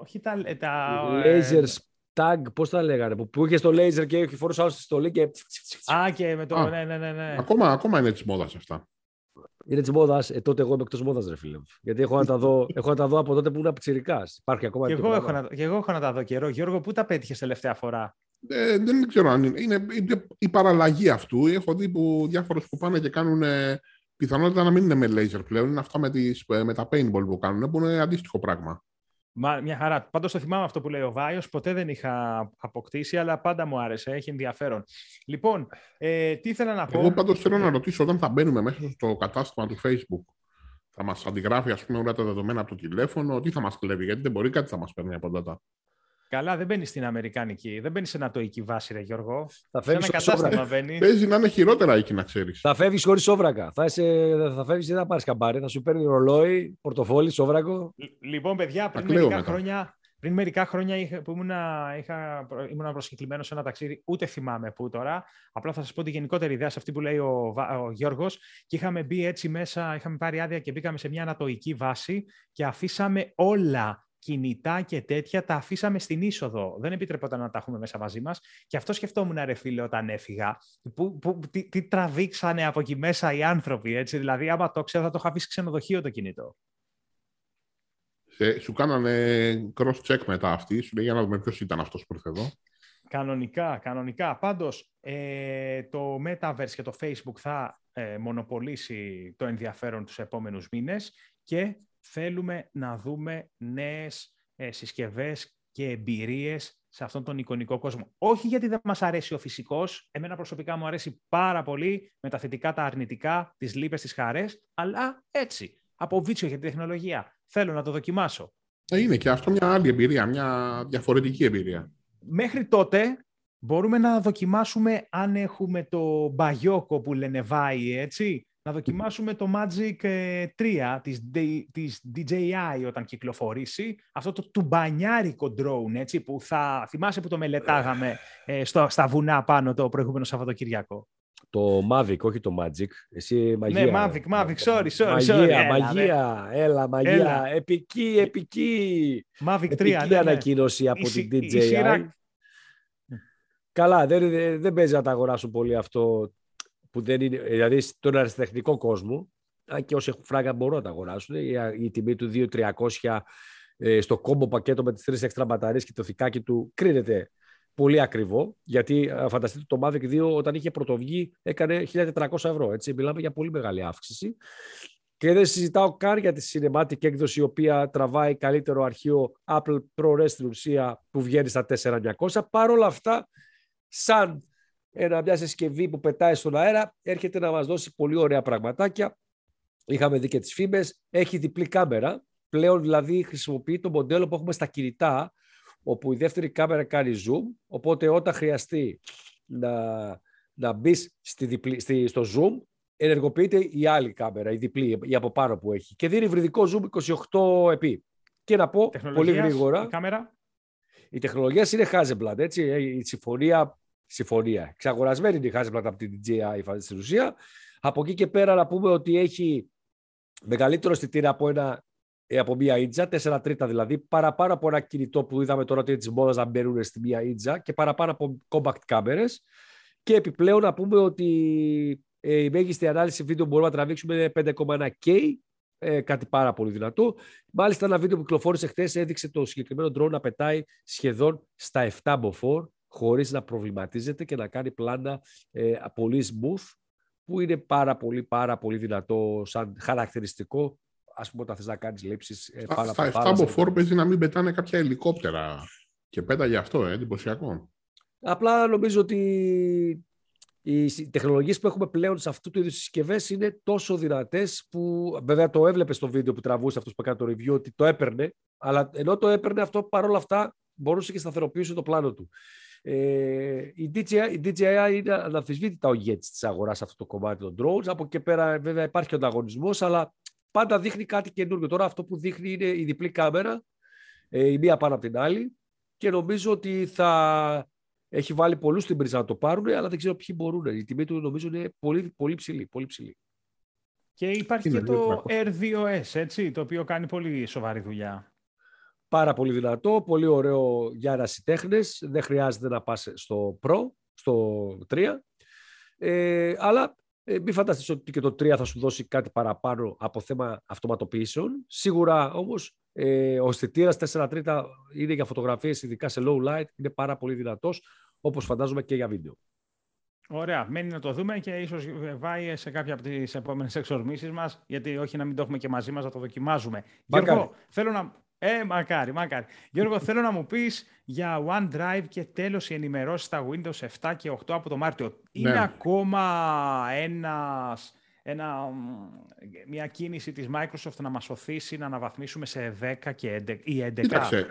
Όχι τα. τα Laser tag, πώς τα λέγανε. Που, που είχε το laser και έχει φορούσε άλλος στη στολή και. Α, και με το. Α, ναι, ναι, ναι, ναι. Ακόμα, ακόμα είναι της μόδας αυτά. Είναι της μόδας. Ε, τότε εγώ είμαι εκτός μόδας, ρε φίλε. Γιατί έχω να τα δω, (laughs) έχω να τα δω από τότε που ήμουν πιτσυρικά. Υπάρχει ακόμα και εγώ, έχω να, και εγώ έχω να τα δω καιρό. Γιώργο, πού τα πέτυχες τελευταία φορά; Ε, δεν ξέρω αν είναι. Είναι η παραλλαγή αυτού. Έχω δει που διάφορους που πάνε και κάνουν. Πιθανότητα να μην είναι με laser πλέον. Είναι αυτά με, τις, με τα paintball που κάνουν, που είναι αντίστοιχο πράγμα. Μα, μια χαρά. Πάντως το θυμάμαι αυτό που λέει ο Βάιος. Ποτέ δεν είχα αποκτήσει, αλλά πάντα μου άρεσε. Έχει ενδιαφέρον. Λοιπόν, ε, τι ήθελα να πω; Εγώ πάντως θέλω να ρωτήσω όταν θα μπαίνουμε μέσα στο κατάστημα του Facebook. Θα μας αντιγράφει, ας πούμε, όλα τα δεδομένα από το τηλέφωνο. Τι θα μας κλέβει, γιατί δεν μπορεί κάτι θα μας παίρνει από data. Καλά, δεν μπαίνεις στην Αμερικάνικη. Δεν μπαίνεις σε νατοϊκή βάση, ρε Γιώργο. Θα φεύγεις ένα κατάστημα μπαίνεις. Παίζει να είναι χειρότερα εκεί, να ξέρεις. Θα φεύγεις χωρίς σόβρακα. Θα, είσαι, θα φεύγεις, δεν θα πάρεις καμπάρι. Θα σου παίρνει ρολόι, πορτοφόλι, σόβρακο. Λοιπόν, παιδιά, πριν μερικά, χρόνια, πριν μερικά χρόνια είχα, που ήμουν, είχα, ήμουν προσκεκλημένος σε ένα ταξίδι, ούτε θυμάμαι πού τώρα. Απλά θα σας πω τη γενικότερη ιδέα σε αυτή που λέει ο, ο Γιώργος. Και είχαμε μπει έτσι μέσα, είχαμε πάρει άδεια και μπήκαμε σε μια ανατοϊκή βάση και αφήσαμε όλα κινητά και τέτοια τα αφήσαμε στην είσοδο. Δεν επιτρεπόταν να τα έχουμε μέσα μαζί μας. Και αυτό σκεφτόμουν, ρε φίλε, όταν έφυγα. Που, που, τι, τι τραβήξανε από εκεί μέσα οι άνθρωποι, έτσι. Δηλαδή, άμα το ξέρω, θα το είχα αφήσει ξενοδοχείο το κινητό. Σε, σου κάνανε cross-check μετά αυτοί, σου λέει για να δούμε ποιος ήταν αυτός που ήρθε εδώ. Κανονικά, κανονικά. Πάντως, ε, το Metaverse και το Facebook θα ε, μονοπολίσει το ενδιαφέρον τους επόμενους μήνες και θέλουμε να δούμε νέες ε, συσκευές και εμπειρίες σε αυτόν τον εικονικό κόσμο. Όχι γιατί δεν μας αρέσει ο φυσικός, εμένα προσωπικά μου αρέσει πάρα πολύ με τα θετικά, τα αρνητικά, τις λύπες, τις χαρές, αλλά έτσι, από βίτσιο για τη τεχνολογία. Θέλω να το δοκιμάσω. Ε, είναι και αυτό μια άλλη εμπειρία, μια διαφορετική εμπειρία. Μέχρι τότε μπορούμε να δοκιμάσουμε αν έχουμε το μπαγιόκο που λένε βάει, έτσι, να δοκιμάσουμε το Magic 3 ε, της, της DJI όταν κυκλοφορήσει. Αυτό το τουμπανιάρικο drone, έτσι, που θα θυμάσαι που το μελετάγαμε ε, στο, στα βουνά πάνω το προηγούμενο Σαββατοκυριακό; το Mavic, όχι το Magic. Εσύ μαγεία. Ναι, Mavic, Mavic, sorry, sorry. Μαγεία, sorry. Έλα, μαγεία, έλα, μαγεία. Έλα. Επική, επική. Mavic 3, Επική ναι, ναι. ανακοίνωση από Η την σι- η DJI. σειρά- Καλά, δεν, δεν, δεν παίζει να τα αγοράσουν πολύ αυτό που δεν είναι. Δηλαδή στον αριστεχνικό κόσμο, αν και όσοι έχουν φράγκα μπορούν να τα αγοράσουν. Η, η τιμή του 2.300 ε, στο κόμπο πακέτο με τις τρεις έξτρα μπαταρίες και το θικάκι του κρίνεται πολύ ακριβό. Γιατί α, φανταστείτε το Mavic 2 όταν είχε πρωτοβγεί έκανε 1.400 ευρώ. Έτσι. Μιλάμε για πολύ μεγάλη αύξηση. Και δεν συζητάω καν για τη cinematic έκδοση η οποία τραβάει καλύτερο αρχείο Apple ProRes στην ουσία που βγαίνει στα 4900. Παρ' όλα αυτά, σαν ένα, μια συσκευή που πετάει στον αέρα, έρχεται να μας δώσει πολύ ωραία πραγματάκια. Είχαμε δει και τις φήμες. Έχει διπλή κάμερα. Πλέον δηλαδή χρησιμοποιεί το μοντέλο που έχουμε στα κινητά, όπου η δεύτερη κάμερα κάνει zoom, οπότε όταν χρειαστεί να, να μπεις στη διπλή, στη, στο zoom, ενεργοποιείται η άλλη κάμερα, η διπλή, η από πάνω που έχει. Και δίνει βρυδικό zoom 28 επί. Και να πω πολύ Τεχνολογίας, γρήγορα, η κάμερα; η τεχνολογία είναι Hasselblad, έτσι, ε, η συμφωνία, συμφωνία. Ξαγορασμένη είναι η Hasselblad από την DJI φάση στην ουσία. Από εκεί και πέρα να πούμε ότι έχει μεγαλύτερο αισθητήρα από, ένα, ε, από μία ίτζα, 4 τρίτα δηλαδή, παραπάνω από ένα κινητό που είδαμε τώρα ότι είναι της μόδας να μπαίνουν στη μία ίτζα και παραπάνω από compact κάμερες. Και επιπλέον να πούμε ότι ε, η μέγιστη ανάλυση βίντεο που μπορούμε να τραβήξουμε είναι 5,1K, ε, κάτι πάρα πολύ δυνατό. Μάλιστα ένα βίντεο που κυκλοφόρησε χθες έδειξε το συγκεκριμένο drone να πετάει σχεδόν στα 7 μποφόρ χωρίς να προβληματίζεται και να κάνει πλάνα ε, πολύ smooth που είναι πάρα πολύ πάρα πολύ δυνατό σαν χαρακτηριστικό ας πούμε όταν θες να κάνεις λήψεις ε, πάνω Στα από 7 θάλασσα. μποφόρ παίζει να μην πετάνε κάποια ελικόπτερα. Και πέταγε αυτό, ε, εντυπωσιακό. Απλά νομίζω ότι οι συ- τεχνολογίες που έχουμε πλέον σε αυτού του είδους συσκευές είναι τόσο δυνατές που βέβαια το έβλεπες στο βίντεο που τραβούσε αυτός που έκανε το review ότι το έπαιρνε αλλά ενώ το έπαιρνε αυτό παρόλα αυτά μπορούσε και σταθεροποιήσει το πλάνο του. Ε, η, DJI, η DJI είναι αναμφισβήτητα ο ηγέτης της αγοράς σε αυτό το κομμάτι των drones. Από εκεί και πέρα βέβαια υπάρχει και ο ανταγωνισμός αλλά πάντα δείχνει κάτι καινούργιο. Τώρα αυτό που δείχνει είναι η διπλή κάμερα, ε, η μία πάνω από την άλλη και νομίζω ότι θα έχει βάλει πολλούς στην πρίζα να το πάρουν, αλλά δεν ξέρω ποιοι μπορούν. Η τιμή του νομίζω είναι πολύ, πολύ ψηλή. Πολύ ψηλή. Και υπάρχει Είναι και το 2.300. R2S, έτσι, το οποίο κάνει πολύ σοβαρή δουλειά. Πάρα πολύ δυνατό, πολύ ωραίο για ερασιτέχνες. Δεν χρειάζεται να πας στο Pro, στο 3. Ε, αλλά ε, μην φανταστείς ότι και το 3 θα σου δώσει κάτι παραπάνω από θέμα αυτοματοποιήσεων. Σίγουρα όμως ε, ο αισθητήρας 4 τρίτα είναι για φωτογραφίες, ειδικά σε low light, είναι πάρα πολύ δυνατός, όπως φαντάζομαι και για βίντεο. Ωραία, μένει να το δούμε και ίσως βάει σε κάποια από τις επόμενες εξορμήσεις μας, γιατί όχι να μην το έχουμε και μαζί μας, να το δοκιμάζουμε. Μακάρι. Γιώργο, θέλω να... Ε, μακάρι, μακάρι. Γιώργο, θέλω να μου πεις για OneDrive και τέλος οι ενημερώσεις στα Windows 7 και 8 από το Μάρτιο. Είναι Ναι. ακόμα ένας, ένα, μ, μια κίνηση της Microsoft να μας οθήσει να αναβαθμίσουμε σε 10 και 11 ή 11. Κοίταξε,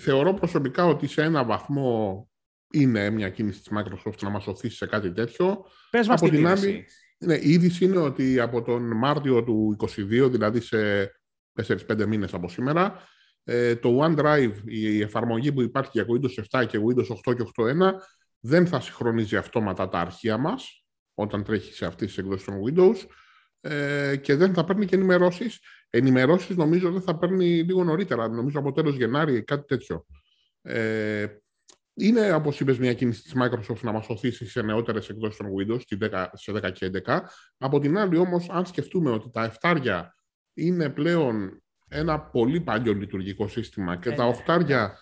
θεωρώ προσωπικά ότι σε ένα βαθμό είναι μια κίνηση της Microsoft να μας οθήσει σε κάτι τέτοιο. Πες μας από την την είδηση. άλλη, Ναι, η είδηση είναι ότι από τον Μάρτιο του 2022, δηλαδή σε 4-5 μήνες από σήμερα, ε, το OneDrive, η εφαρμογή που υπάρχει για Windows 7 και Windows 8 και 8.1, δεν θα συγχρονίζει αυτόματα τα αρχεία μας, όταν τρέχει σε αυτές τις εκδόσεις των Windows, ε, και δεν θα παίρνει και ενημερώσεις. Ενημερώσεις νομίζω δεν θα παίρνει λίγο νωρίτερα, νομίζω από τέλος Γενάρη ή κάτι τέτοιο. Ε, είναι, όπως είπες, μια κίνηση της Microsoft να μας οθήσει σε νεότερες εκδόσεις των Windows, στη 10, σε 10 και 11. Από την άλλη, όμως, αν σκεφτούμε ότι τα εφτάρια είναι πλέον ένα πολύ παλιό λειτουργικό σύστημα και Ε, τα ναι, οχτάρια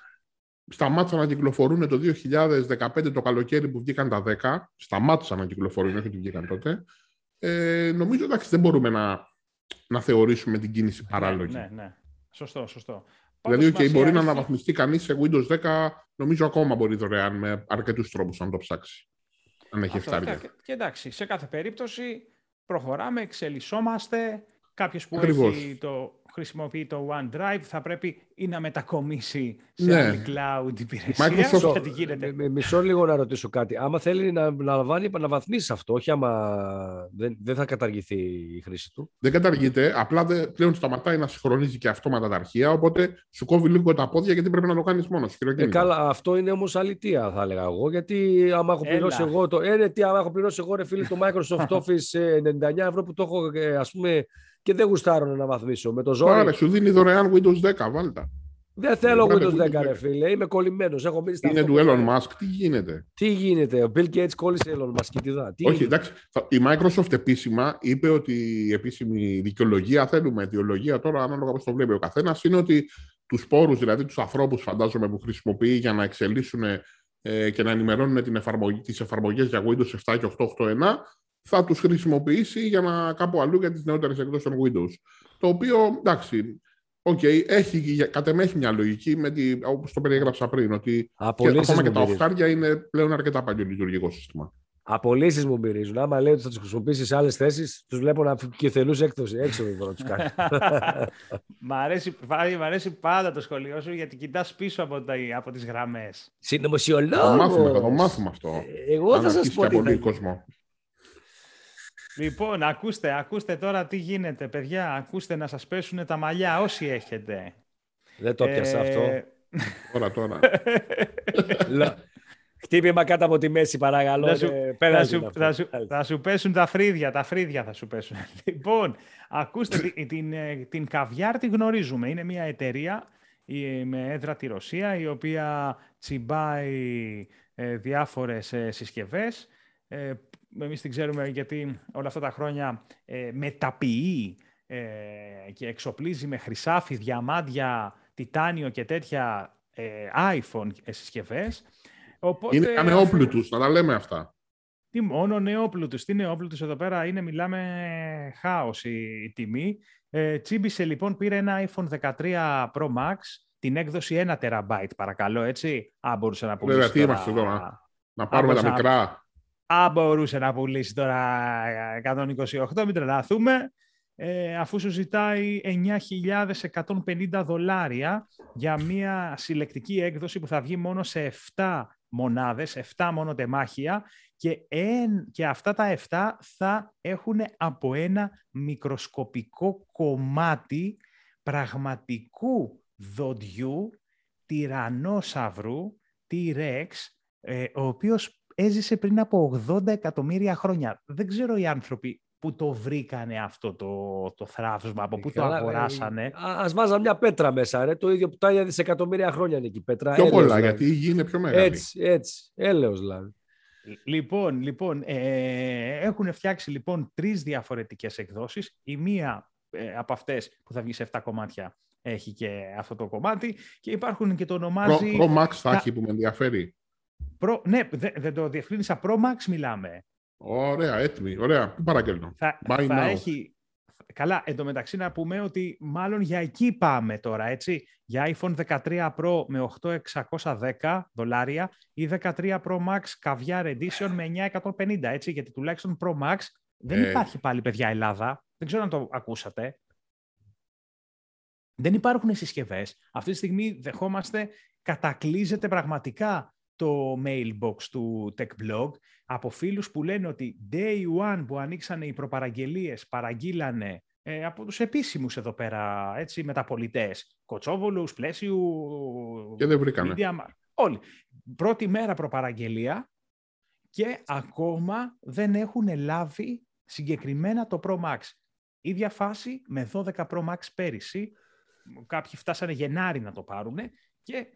σταμάτησαν να κυκλοφορούν το 2015 το καλοκαίρι που βγήκαν τα 10, σταμάτησαν να κυκλοφορούν, όχι ότι βγήκαν τότε, ε, νομίζω εντάξει δεν μπορούμε να, να θεωρήσουμε την κίνηση παράλογη. Ναι, ναι, ναι. Σωστό, σωστό. Δηλαδή, Πάντως, okay, μπορεί να έχει- αναβαθμιστεί κανείς σε Windows 10, νομίζω ακόμα μπορεί δωρεάν με αρκετούς τρόπους να το ψάξει. Αν έχει Αυτό, εφτάρια. και, και εντάξει, σε κάθε περίπτωση προχωράμε, εξελισσόμαστε. Κάποιος που Ακριβώς. έχει το χρησιμοποιεί το OneDrive θα πρέπει ή να μετακομίσει σε ναι. άλλη cloud υπηρεσία. Microsoft... Γιατί γίνεται. Μισό λίγο να ρωτήσω κάτι. Άμα θέλει να, να λαμβάνει επαναβαθμίσει αυτό, όχι άμα δεν, δεν θα καταργηθεί η χρήση του. Δεν καταργείται. Απλά δε, πλέον σταματάει να συγχρονίζει και αυτόματα τα αρχεία. Οπότε σου κόβει λίγο τα πόδια γιατί πρέπει να το κάνεις μόνος σου. Ε, καλά, αυτό είναι όμως αλήθεια, θα έλεγα εγώ. Γιατί άμα έχω πληρώσει Έλα. εγώ το. Ε, ναι, τι, άμα έχω πληρώσει εγώ, ρε φίλε, το Microsoft (laughs) Office 99 ε, ευρώ που το έχω, ε, ας πούμε, και δεν γουστάρω να βαθμίσω. Με το ζόρι. Άρα, σου δίνει δωρεάν Windows 10, βάλτα. Δεν θέλω Windows 10, ρε φίλε. Είμαι κολλημένος. Έχω μείνει στα Είναι του Elon Musk. Τι γίνεται; Τι γίνεται; Ο Bill Gates κόλλησε Elon Musk. Τι δά. Τι Όχι, εντάξει. Η Microsoft επίσημα είπε ότι η επίσημη δικαιολογία, θέλουμε αιτιολογία τώρα, ανάλογα πώς το βλέπει ο καθένας, είναι ότι τους πόρους, δηλαδή τους ανθρώπους, φαντάζομαι, που χρησιμοποιεί για να εξελίσσουν ε, και να ενημερώνουν τις εφαρμογές για Windows 7 και 8.8.1, θα τους χρησιμοποιήσει για να κάπου αλλού για τις νεότερες εκδόσεις των Windows. Το οποίο, εντάξει, okay, έχει, κατ' εμέ έχει μια λογική, με τη, όπως το περιέγραψα πριν, ότι και, ακόμα και τα οφτάρια είναι πλέον αρκετά παλιολειτουργικό σύστημα. Απολύσεις μου μυρίζουν. Άμα λέει ότι θα τους χρησιμοποιήσεις σε άλλες θέσεις, τους βλέπω να κυθελού έκδοση. Έξω δεν μπορώ να τους κάνει. μ, αρέσει, μ' αρέσει πάντα το σχολείο σου γιατί κοιτάς πίσω από, τα, από τις γραμμές. Συνωμοσιολόγος. Θα μάθουμε, θα το μάθουμε αυτό. Ε, εγώ θα σας πω. Πολύ κόσμο. Λοιπόν, ακούστε, ακούστε τώρα τι γίνεται, παιδιά. Ακούστε να σας πέσουν τα μαλλιά όσοι έχετε. Δεν το πιάσα αυτό. Ε, τώρα, τώρα. (laughs) Χτύπημα κάτω από τη μέση, παρακαλώ. Θα σου, θα, σου, θα, σου, θα σου, πέσουν τα φρύδια, τα φρύδια θα σου πέσουν. (laughs) Λοιπόν, ακούστε, την, την, ε, την Καβιάρ τη γνωρίζουμε. Είναι μια εταιρεία με έδρα τη Ρωσία, η οποία τσιμπάει ε, διάφορες συσκευές εμείς την ξέρουμε γιατί όλα αυτά τα χρόνια ε, μεταποιεί ε, και εξοπλίζει με χρυσάφι, διαμάντια, τιτάνιο και τέτοια ε, iPhone συσκευές. Οπότε, είναι νεόπλουτους, να τα λέμε αυτά. Τι μόνο νεόπλουτους. Τι νεόπλουτους εδώ πέρα είναι, μιλάμε χάος η, τιμή. Ε, τσίμπησε λοιπόν, πήρε ένα iPhone 13 Pro Max, την έκδοση 1 TB παρακαλώ, έτσι. Α, μπορούσε να πουλήσει. Βέβαια, τι είμαστε εδώ, να, να πάρουμε τα μικρά. Αν μπορούσε να πουλήσει τώρα 128, μην τρελαθούμε, ε, αφού σου ζητάει 9.150 δολάρια για μια συλλεκτική έκδοση που θα βγει μόνο σε 7 μονάδες, 7 μόνο τεμάχια και, εν, και αυτά τα 7 θα έχουν από ένα μικροσκοπικό κομμάτι πραγματικού δοντιού τυρανόσαυρου, T-Rex, ε, ο οποίος έζησε πριν από 80 εκατομμύρια χρόνια. Δεν ξέρω οι άνθρωποι που το βρήκανε αυτό το, το θράψμα, από πού το ε, αγοράσανε. Α βάζα μια πέτρα μέσα, ρε, το ίδιο που τα δισεκατομμύρια χρόνια είναι εκεί πέτρα. Πιο πολλά, δηλαδή. γιατί η γη είναι πιο μεγάλη. Έτσι, έτσι, έλεος δηλαδή. Λοιπόν, λοιπόν ε, έχουν φτιάξει λοιπόν τρεις διαφορετικές εκδόσεις. Η μία ε, από αυτές που θα βγει σε 7 κομμάτια έχει και αυτό το κομμάτι και υπάρχουν και το ονομάζει... Pro, Pro Max θα έχει που με ενδιαφέρει. Προ, ναι, δεν, δεν το διευκρίνησα. Pro Max μιλάμε. Ωραία, έτοιμη. Ωραία. Πού παραγγέλνω; Θα, θα έχει... Καλά, εντωμεταξύ να πούμε ότι μάλλον για εκεί πάμε τώρα, έτσι. Για iPhone 13 Pro με 8610 δολάρια ή 13 Pro Max Caviar Edition με 950, έτσι. Γιατί τουλάχιστον Pro Max δεν ε. υπάρχει πάλι, παιδιά, Ελλάδα. Δεν ξέρω αν το ακούσατε. Δεν υπάρχουν συσκευές. Αυτή τη στιγμή δεχόμαστε, κατακλείζεται πραγματικά το mailbox του TechBlog από φίλους που λένε ότι day one που ανοίξανε οι προπαραγγελίες παραγγείλανε ε, από τους επίσημους εδώ πέρα, έτσι, μεταπολιτές, Κοτσόβολους, Πλαίσιου... Και δεν βρήκανε. όλοι. Πρώτη μέρα προπαραγγελία και ακόμα δεν έχουν λάβει συγκεκριμένα το Pro Max. Ίδια φάση με 12 Pro Max πέρυσι. Κάποιοι φτάσανε Γενάρη να το πάρουν και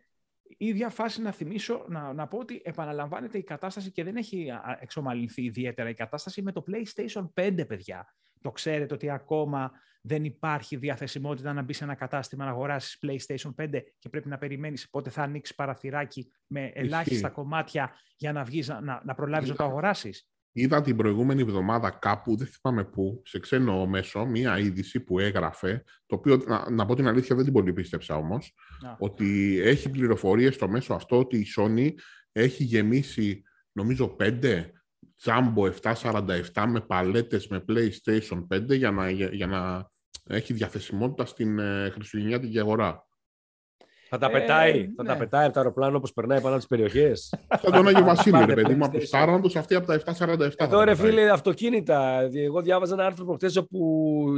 η ίδια φάση να θυμίσω, να, να πω ότι επαναλαμβάνεται η κατάσταση και δεν έχει εξομαλυνθεί ιδιαίτερα η κατάσταση με το PlayStation 5, παιδιά. Το ξέρετε ότι ακόμα δεν υπάρχει διαθεσιμότητα να μπει σε ένα κατάστημα να αγοράσεις PlayStation 5 και πρέπει να περιμένεις πότε θα ανοίξει παραθυράκι με ελάχιστα κομμάτια για να βγεις, να, να προλάβεις να το αγοράσεις. Είδα την προηγούμενη εβδομάδα κάπου, δεν θυμάμαι πού, σε ξένο μέσο, μία είδηση που έγραφε, το οποίο, να, να πω την αλήθεια, δεν την πολύ πίστεψα όμως, ότι έχει πληροφορίες στο μέσο αυτό ότι η Sony έχει γεμίσει, νομίζω, πέντε Jumbo 747 με παλέτες με PlayStation 5 για να, για, να έχει διαθεσιμότητα στην ε, Χριστουγεννιάτικη αγορά. Θα τα πετάει, ε, θα τα ναι. πετάει από το αεροπλάνο όπως περνάει πάνω από τις περιοχές. (laughs) Σαν τον Άγιο (laughs) Βασίλη, ρε παιδί μου, από τους Τάραντους, αυτή από τα 747. Εδώ ρε φίλε, αυτοκίνητα. Εγώ διάβαζα ένα άρθρο προχτές όπου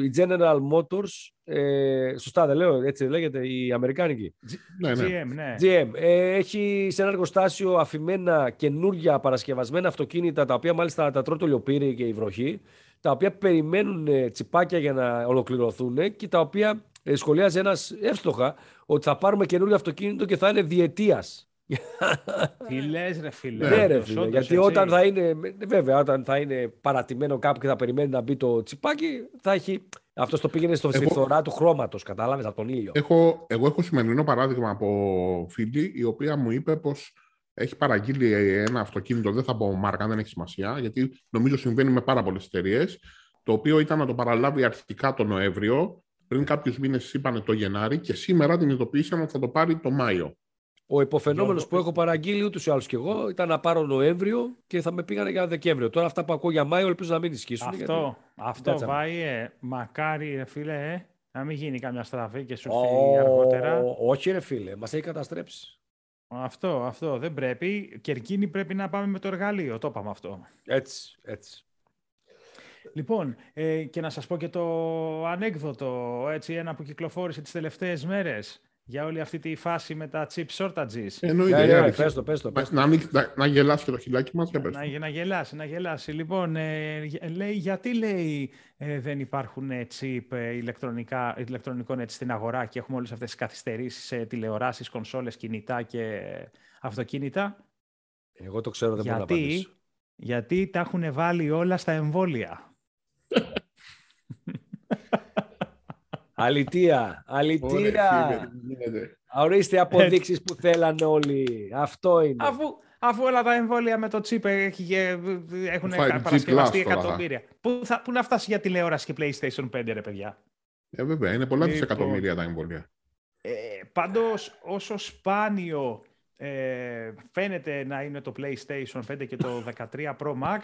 η General Motors, ε, σωστά δεν λέω, έτσι λέγεται, η Αμερικάνικη. Ναι, ναι. GM, ναι. GM, ε, έχει σε ένα εργοστάσιο αφημένα καινούργια παρασκευασμένα αυτοκίνητα, τα οποία μάλιστα τα τρώει το λιοπύρι και η βροχή, τα οποία περιμένουν ε, τσιπάκια για να ολοκληρωθούν και τα οποία ε, σχολιάζει ένας εύστοχα ότι θα πάρουμε καινούριο αυτοκίνητο και θα είναι διετίας. (laughs) Τι λες, ρε φίλε; Ναι, ρε φίλε. γιατί όταν θα είναι, βέβαια, όταν θα είναι παρατημένο κάπου και θα περιμένει να μπει το τσιπάκι, θα έχει. Αυτός το πήγαινε στο εγώ... φθορά του χρώματος, κατάλαβες από τον ήλιο. Έχω, εγώ έχω σημερινό παράδειγμα από φίλη η οποία μου είπε πως έχει παραγγείλει ένα αυτοκίνητο, δεν θα πω μάρκα, δεν έχει σημασία, γιατί νομίζω συμβαίνει με πάρα πολλές εταιρείες. Το οποίο ήταν να το παραλάβει αρχικά τον Νοέμβριο πριν κάποιους μήνες είπαν το Γενάρη και σήμερα την ειδοποίησαν ότι θα το πάρει το Μάιο. Ο υποφαινόμενος που έχω παραγγείλει ούτως ή άλλως και εγώ ήταν να πάρω Νοέμβριο και θα με πήγανε για Δεκέμβριο. Τώρα αυτά που ακούω για Μάιο ελπίζω να μην ισχύσουν. Αυτό, γιατί... αυτό βάει, ε, μακάρι ρε φίλε, ε, να μην γίνει καμιά στραβή και σου έρθει αργότερα. Όχι ρε φίλε, μας έχει καταστρέψει. Αυτό, αυτό δεν πρέπει. Και εκείνη πρέπει να πάμε με το εργαλείο. Το είπαμε αυτό. Έτσι, έτσι. Λοιπόν, ε, και να σας πω και το ανέκδοτο, έτσι, ένα που κυκλοφόρησε τις τελευταίες μέρες για όλη αυτή τη φάση με τα chip shortages. Εννοείται. Ναι, ναι, πες το, πες το, Να, να, να, γελάσει και το χιλάκι μας. Να, να, να γελάσει, να γελάσει. Λοιπόν, ε, λέει, γιατί λέει ε, δεν υπάρχουν chip ε, ηλεκτρονικά, ηλεκτρονικών έτσι, στην αγορά και έχουμε όλες αυτές τις καθυστερήσεις σε τηλεοράσεις, κονσόλες, κινητά και αυτοκίνητα; Εγώ το ξέρω, δεν γιατί, μπορώ να απαντήσω. Γιατί τα έχουν βάλει όλα στα εμβόλια; (laughs) Αλητία, αλητία. Ορίστε αποδείξεις που θέλανε όλοι. Αυτό είναι. Αφού, αφού όλα τα εμβόλια με το τσίπ έχουν παρασκευαστεί εκατομμύρια. Πού, θα, πού να φτάσει για τηλεόραση και PlayStation 5, ρε παιδιά; Ε, βέβαια, είναι πολλά λοιπόν, δισεκατομμύρια τα εμβόλια. Ε, πάντως, όσο σπάνιο ε, φαίνεται να είναι το PlayStation 5 και το 13 Pro Max,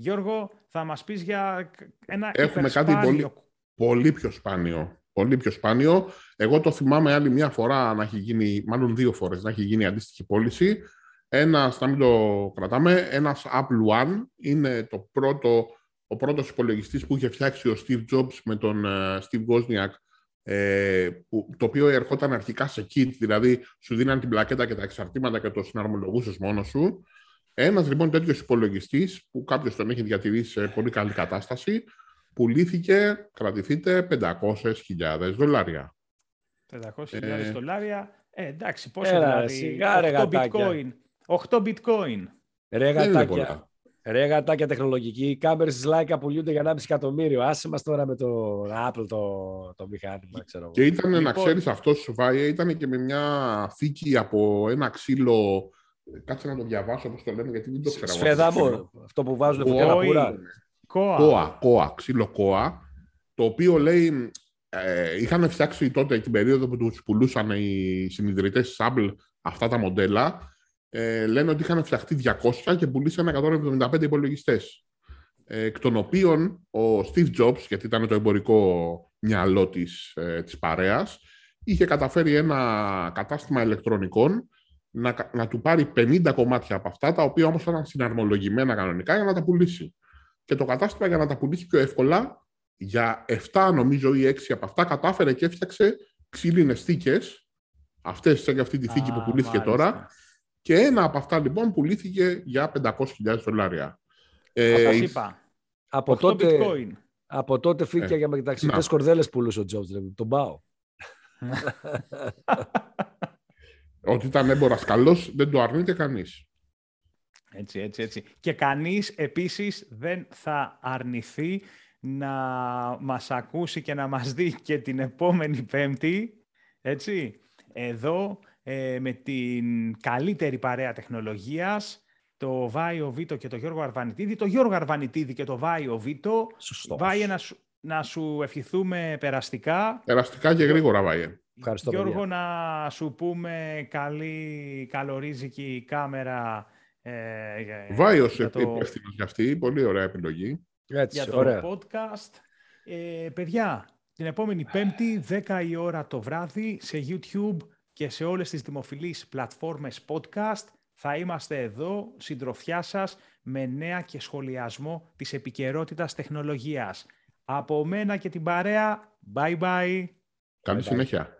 Γιώργο, θα μας πεις για ένα Έχουμε κάτι πολύ, πολύ πιο σπάνιο. Πολύ πιο σπάνιο. Εγώ το θυμάμαι άλλη μια φορά να έχει γίνει, μάλλον δύο φορές, να έχει γίνει αντίστοιχη πώληση. Ένας, να μην το κρατάμε, ένας Apple One είναι το πρώτο, ο πρώτος υπολογιστής που είχε φτιάξει ο Steve Jobs με τον uh, Steve Wozniak, ε, που, το οποίο ερχόταν αρχικά σε kit, δηλαδή σου δίναν την πλακέτα και τα εξαρτήματα και το συναρμολογούσες μόνος σου. Ένας λοιπόν τέτοιος υπολογιστής που κάποιος τον έχει διατηρήσει σε πολύ καλή κατάσταση, πουλήθηκε, κρατηθείτε, 500.000 δολάρια. 500.000 ε... δολάρια. Ε, εντάξει, πόσο Έλα, δηλαδή, σιγά, 8 bitcoin. 8 bitcoin. Ρε γατάκια. Ρε γατάκια τεχνολογική, οι κάμερες της Leica πουλούνται για 1,5 εκατομμύριο. Άσε μας τώρα με το Apple το, το μηχάνημα, ξέρω. Και ήταν, λοιπόν... να ξέρεις, αυτός σου Σουβάιε ήταν και με μια θήκη από ένα ξύλο Κάτσε να το διαβάσω όπως το λένε, γιατί δεν το ξέρω. Σφεδάμο, αυτό που βάζουν φωτιά να πουρά. Κόα. Κόα, κόα, ξύλο κόα, το οποίο λέει, ε, είχαν φτιάξει τότε την περίοδο που τους πουλούσαν οι συνειδητές της Apple αυτά τα μοντέλα, ε, λένε ότι είχαν φτιαχτεί 200 και πουλήσαν 175 υπολογιστές. Ε, εκ των οποίων ο Steve Jobs, γιατί ήταν το εμπορικό μυαλό της, ε, της παρέας, είχε καταφέρει ένα κατάστημα ηλεκτρονικών να, να του πάρει 50 κομμάτια από αυτά, τα οποία όμως ήταν συναρμολογημένα κανονικά για να τα πουλήσει. Και το κατάστημα για να τα πουλήσει πιο εύκολα, για 7 νομίζω ή 6 από αυτά, κατάφερε και έφτιαξε ξύλινες θήκες, αυτές και αυτή τη θήκη που πουλήθηκε τώρα, και ένα από αυτά λοιπόν πουλήθηκε για 500.000 δολάρια. Ε, είπα. Από τότε, bitcoin. από τότε φύγει ε, για μεταξυτές κορδέλες πουλούσε ο Τζόρτζ, τον πάω. (laughs) (laughs) (laughs) Ότι ήταν έμπορας καλός, δεν το αρνείται κανείς. Έτσι, έτσι, έτσι. Και κανείς επίσης δεν θα αρνηθεί να μας ακούσει και να μας δει και την επόμενη Πέμπτη, έτσι, εδώ ε, με την καλύτερη παρέα τεχνολογίας, το Βάιο Βίτο και το Γιώργο Αρβανιτίδη. Το Γιώργο Αρβανιτίδη και το Βάιο Βίτο. Σωστός. Βάιε να σου, να σου ευχηθούμε περαστικά. Περαστικά και γρήγορα, Βάιε. Ευχαριστώ, Γιώργο, να σου πούμε καλή, καλορίζικη κάμερα. Ε, Βάιος για το... υπεύθυνος για αυτή, πολύ ωραία επιλογή. Έτσι, για το podcast. Ε, παιδιά, την επόμενη Πέμπτη, 10 η ώρα το βράδυ, σε YouTube και σε όλες τις δημοφιλείς πλατφόρμες podcast, θα είμαστε εδώ, συντροφιά σας, με νέα και σχολιασμό της επικαιρότητας τεχνολογίας. Από μένα και την παρέα, bye bye. Καλή συνέχεια.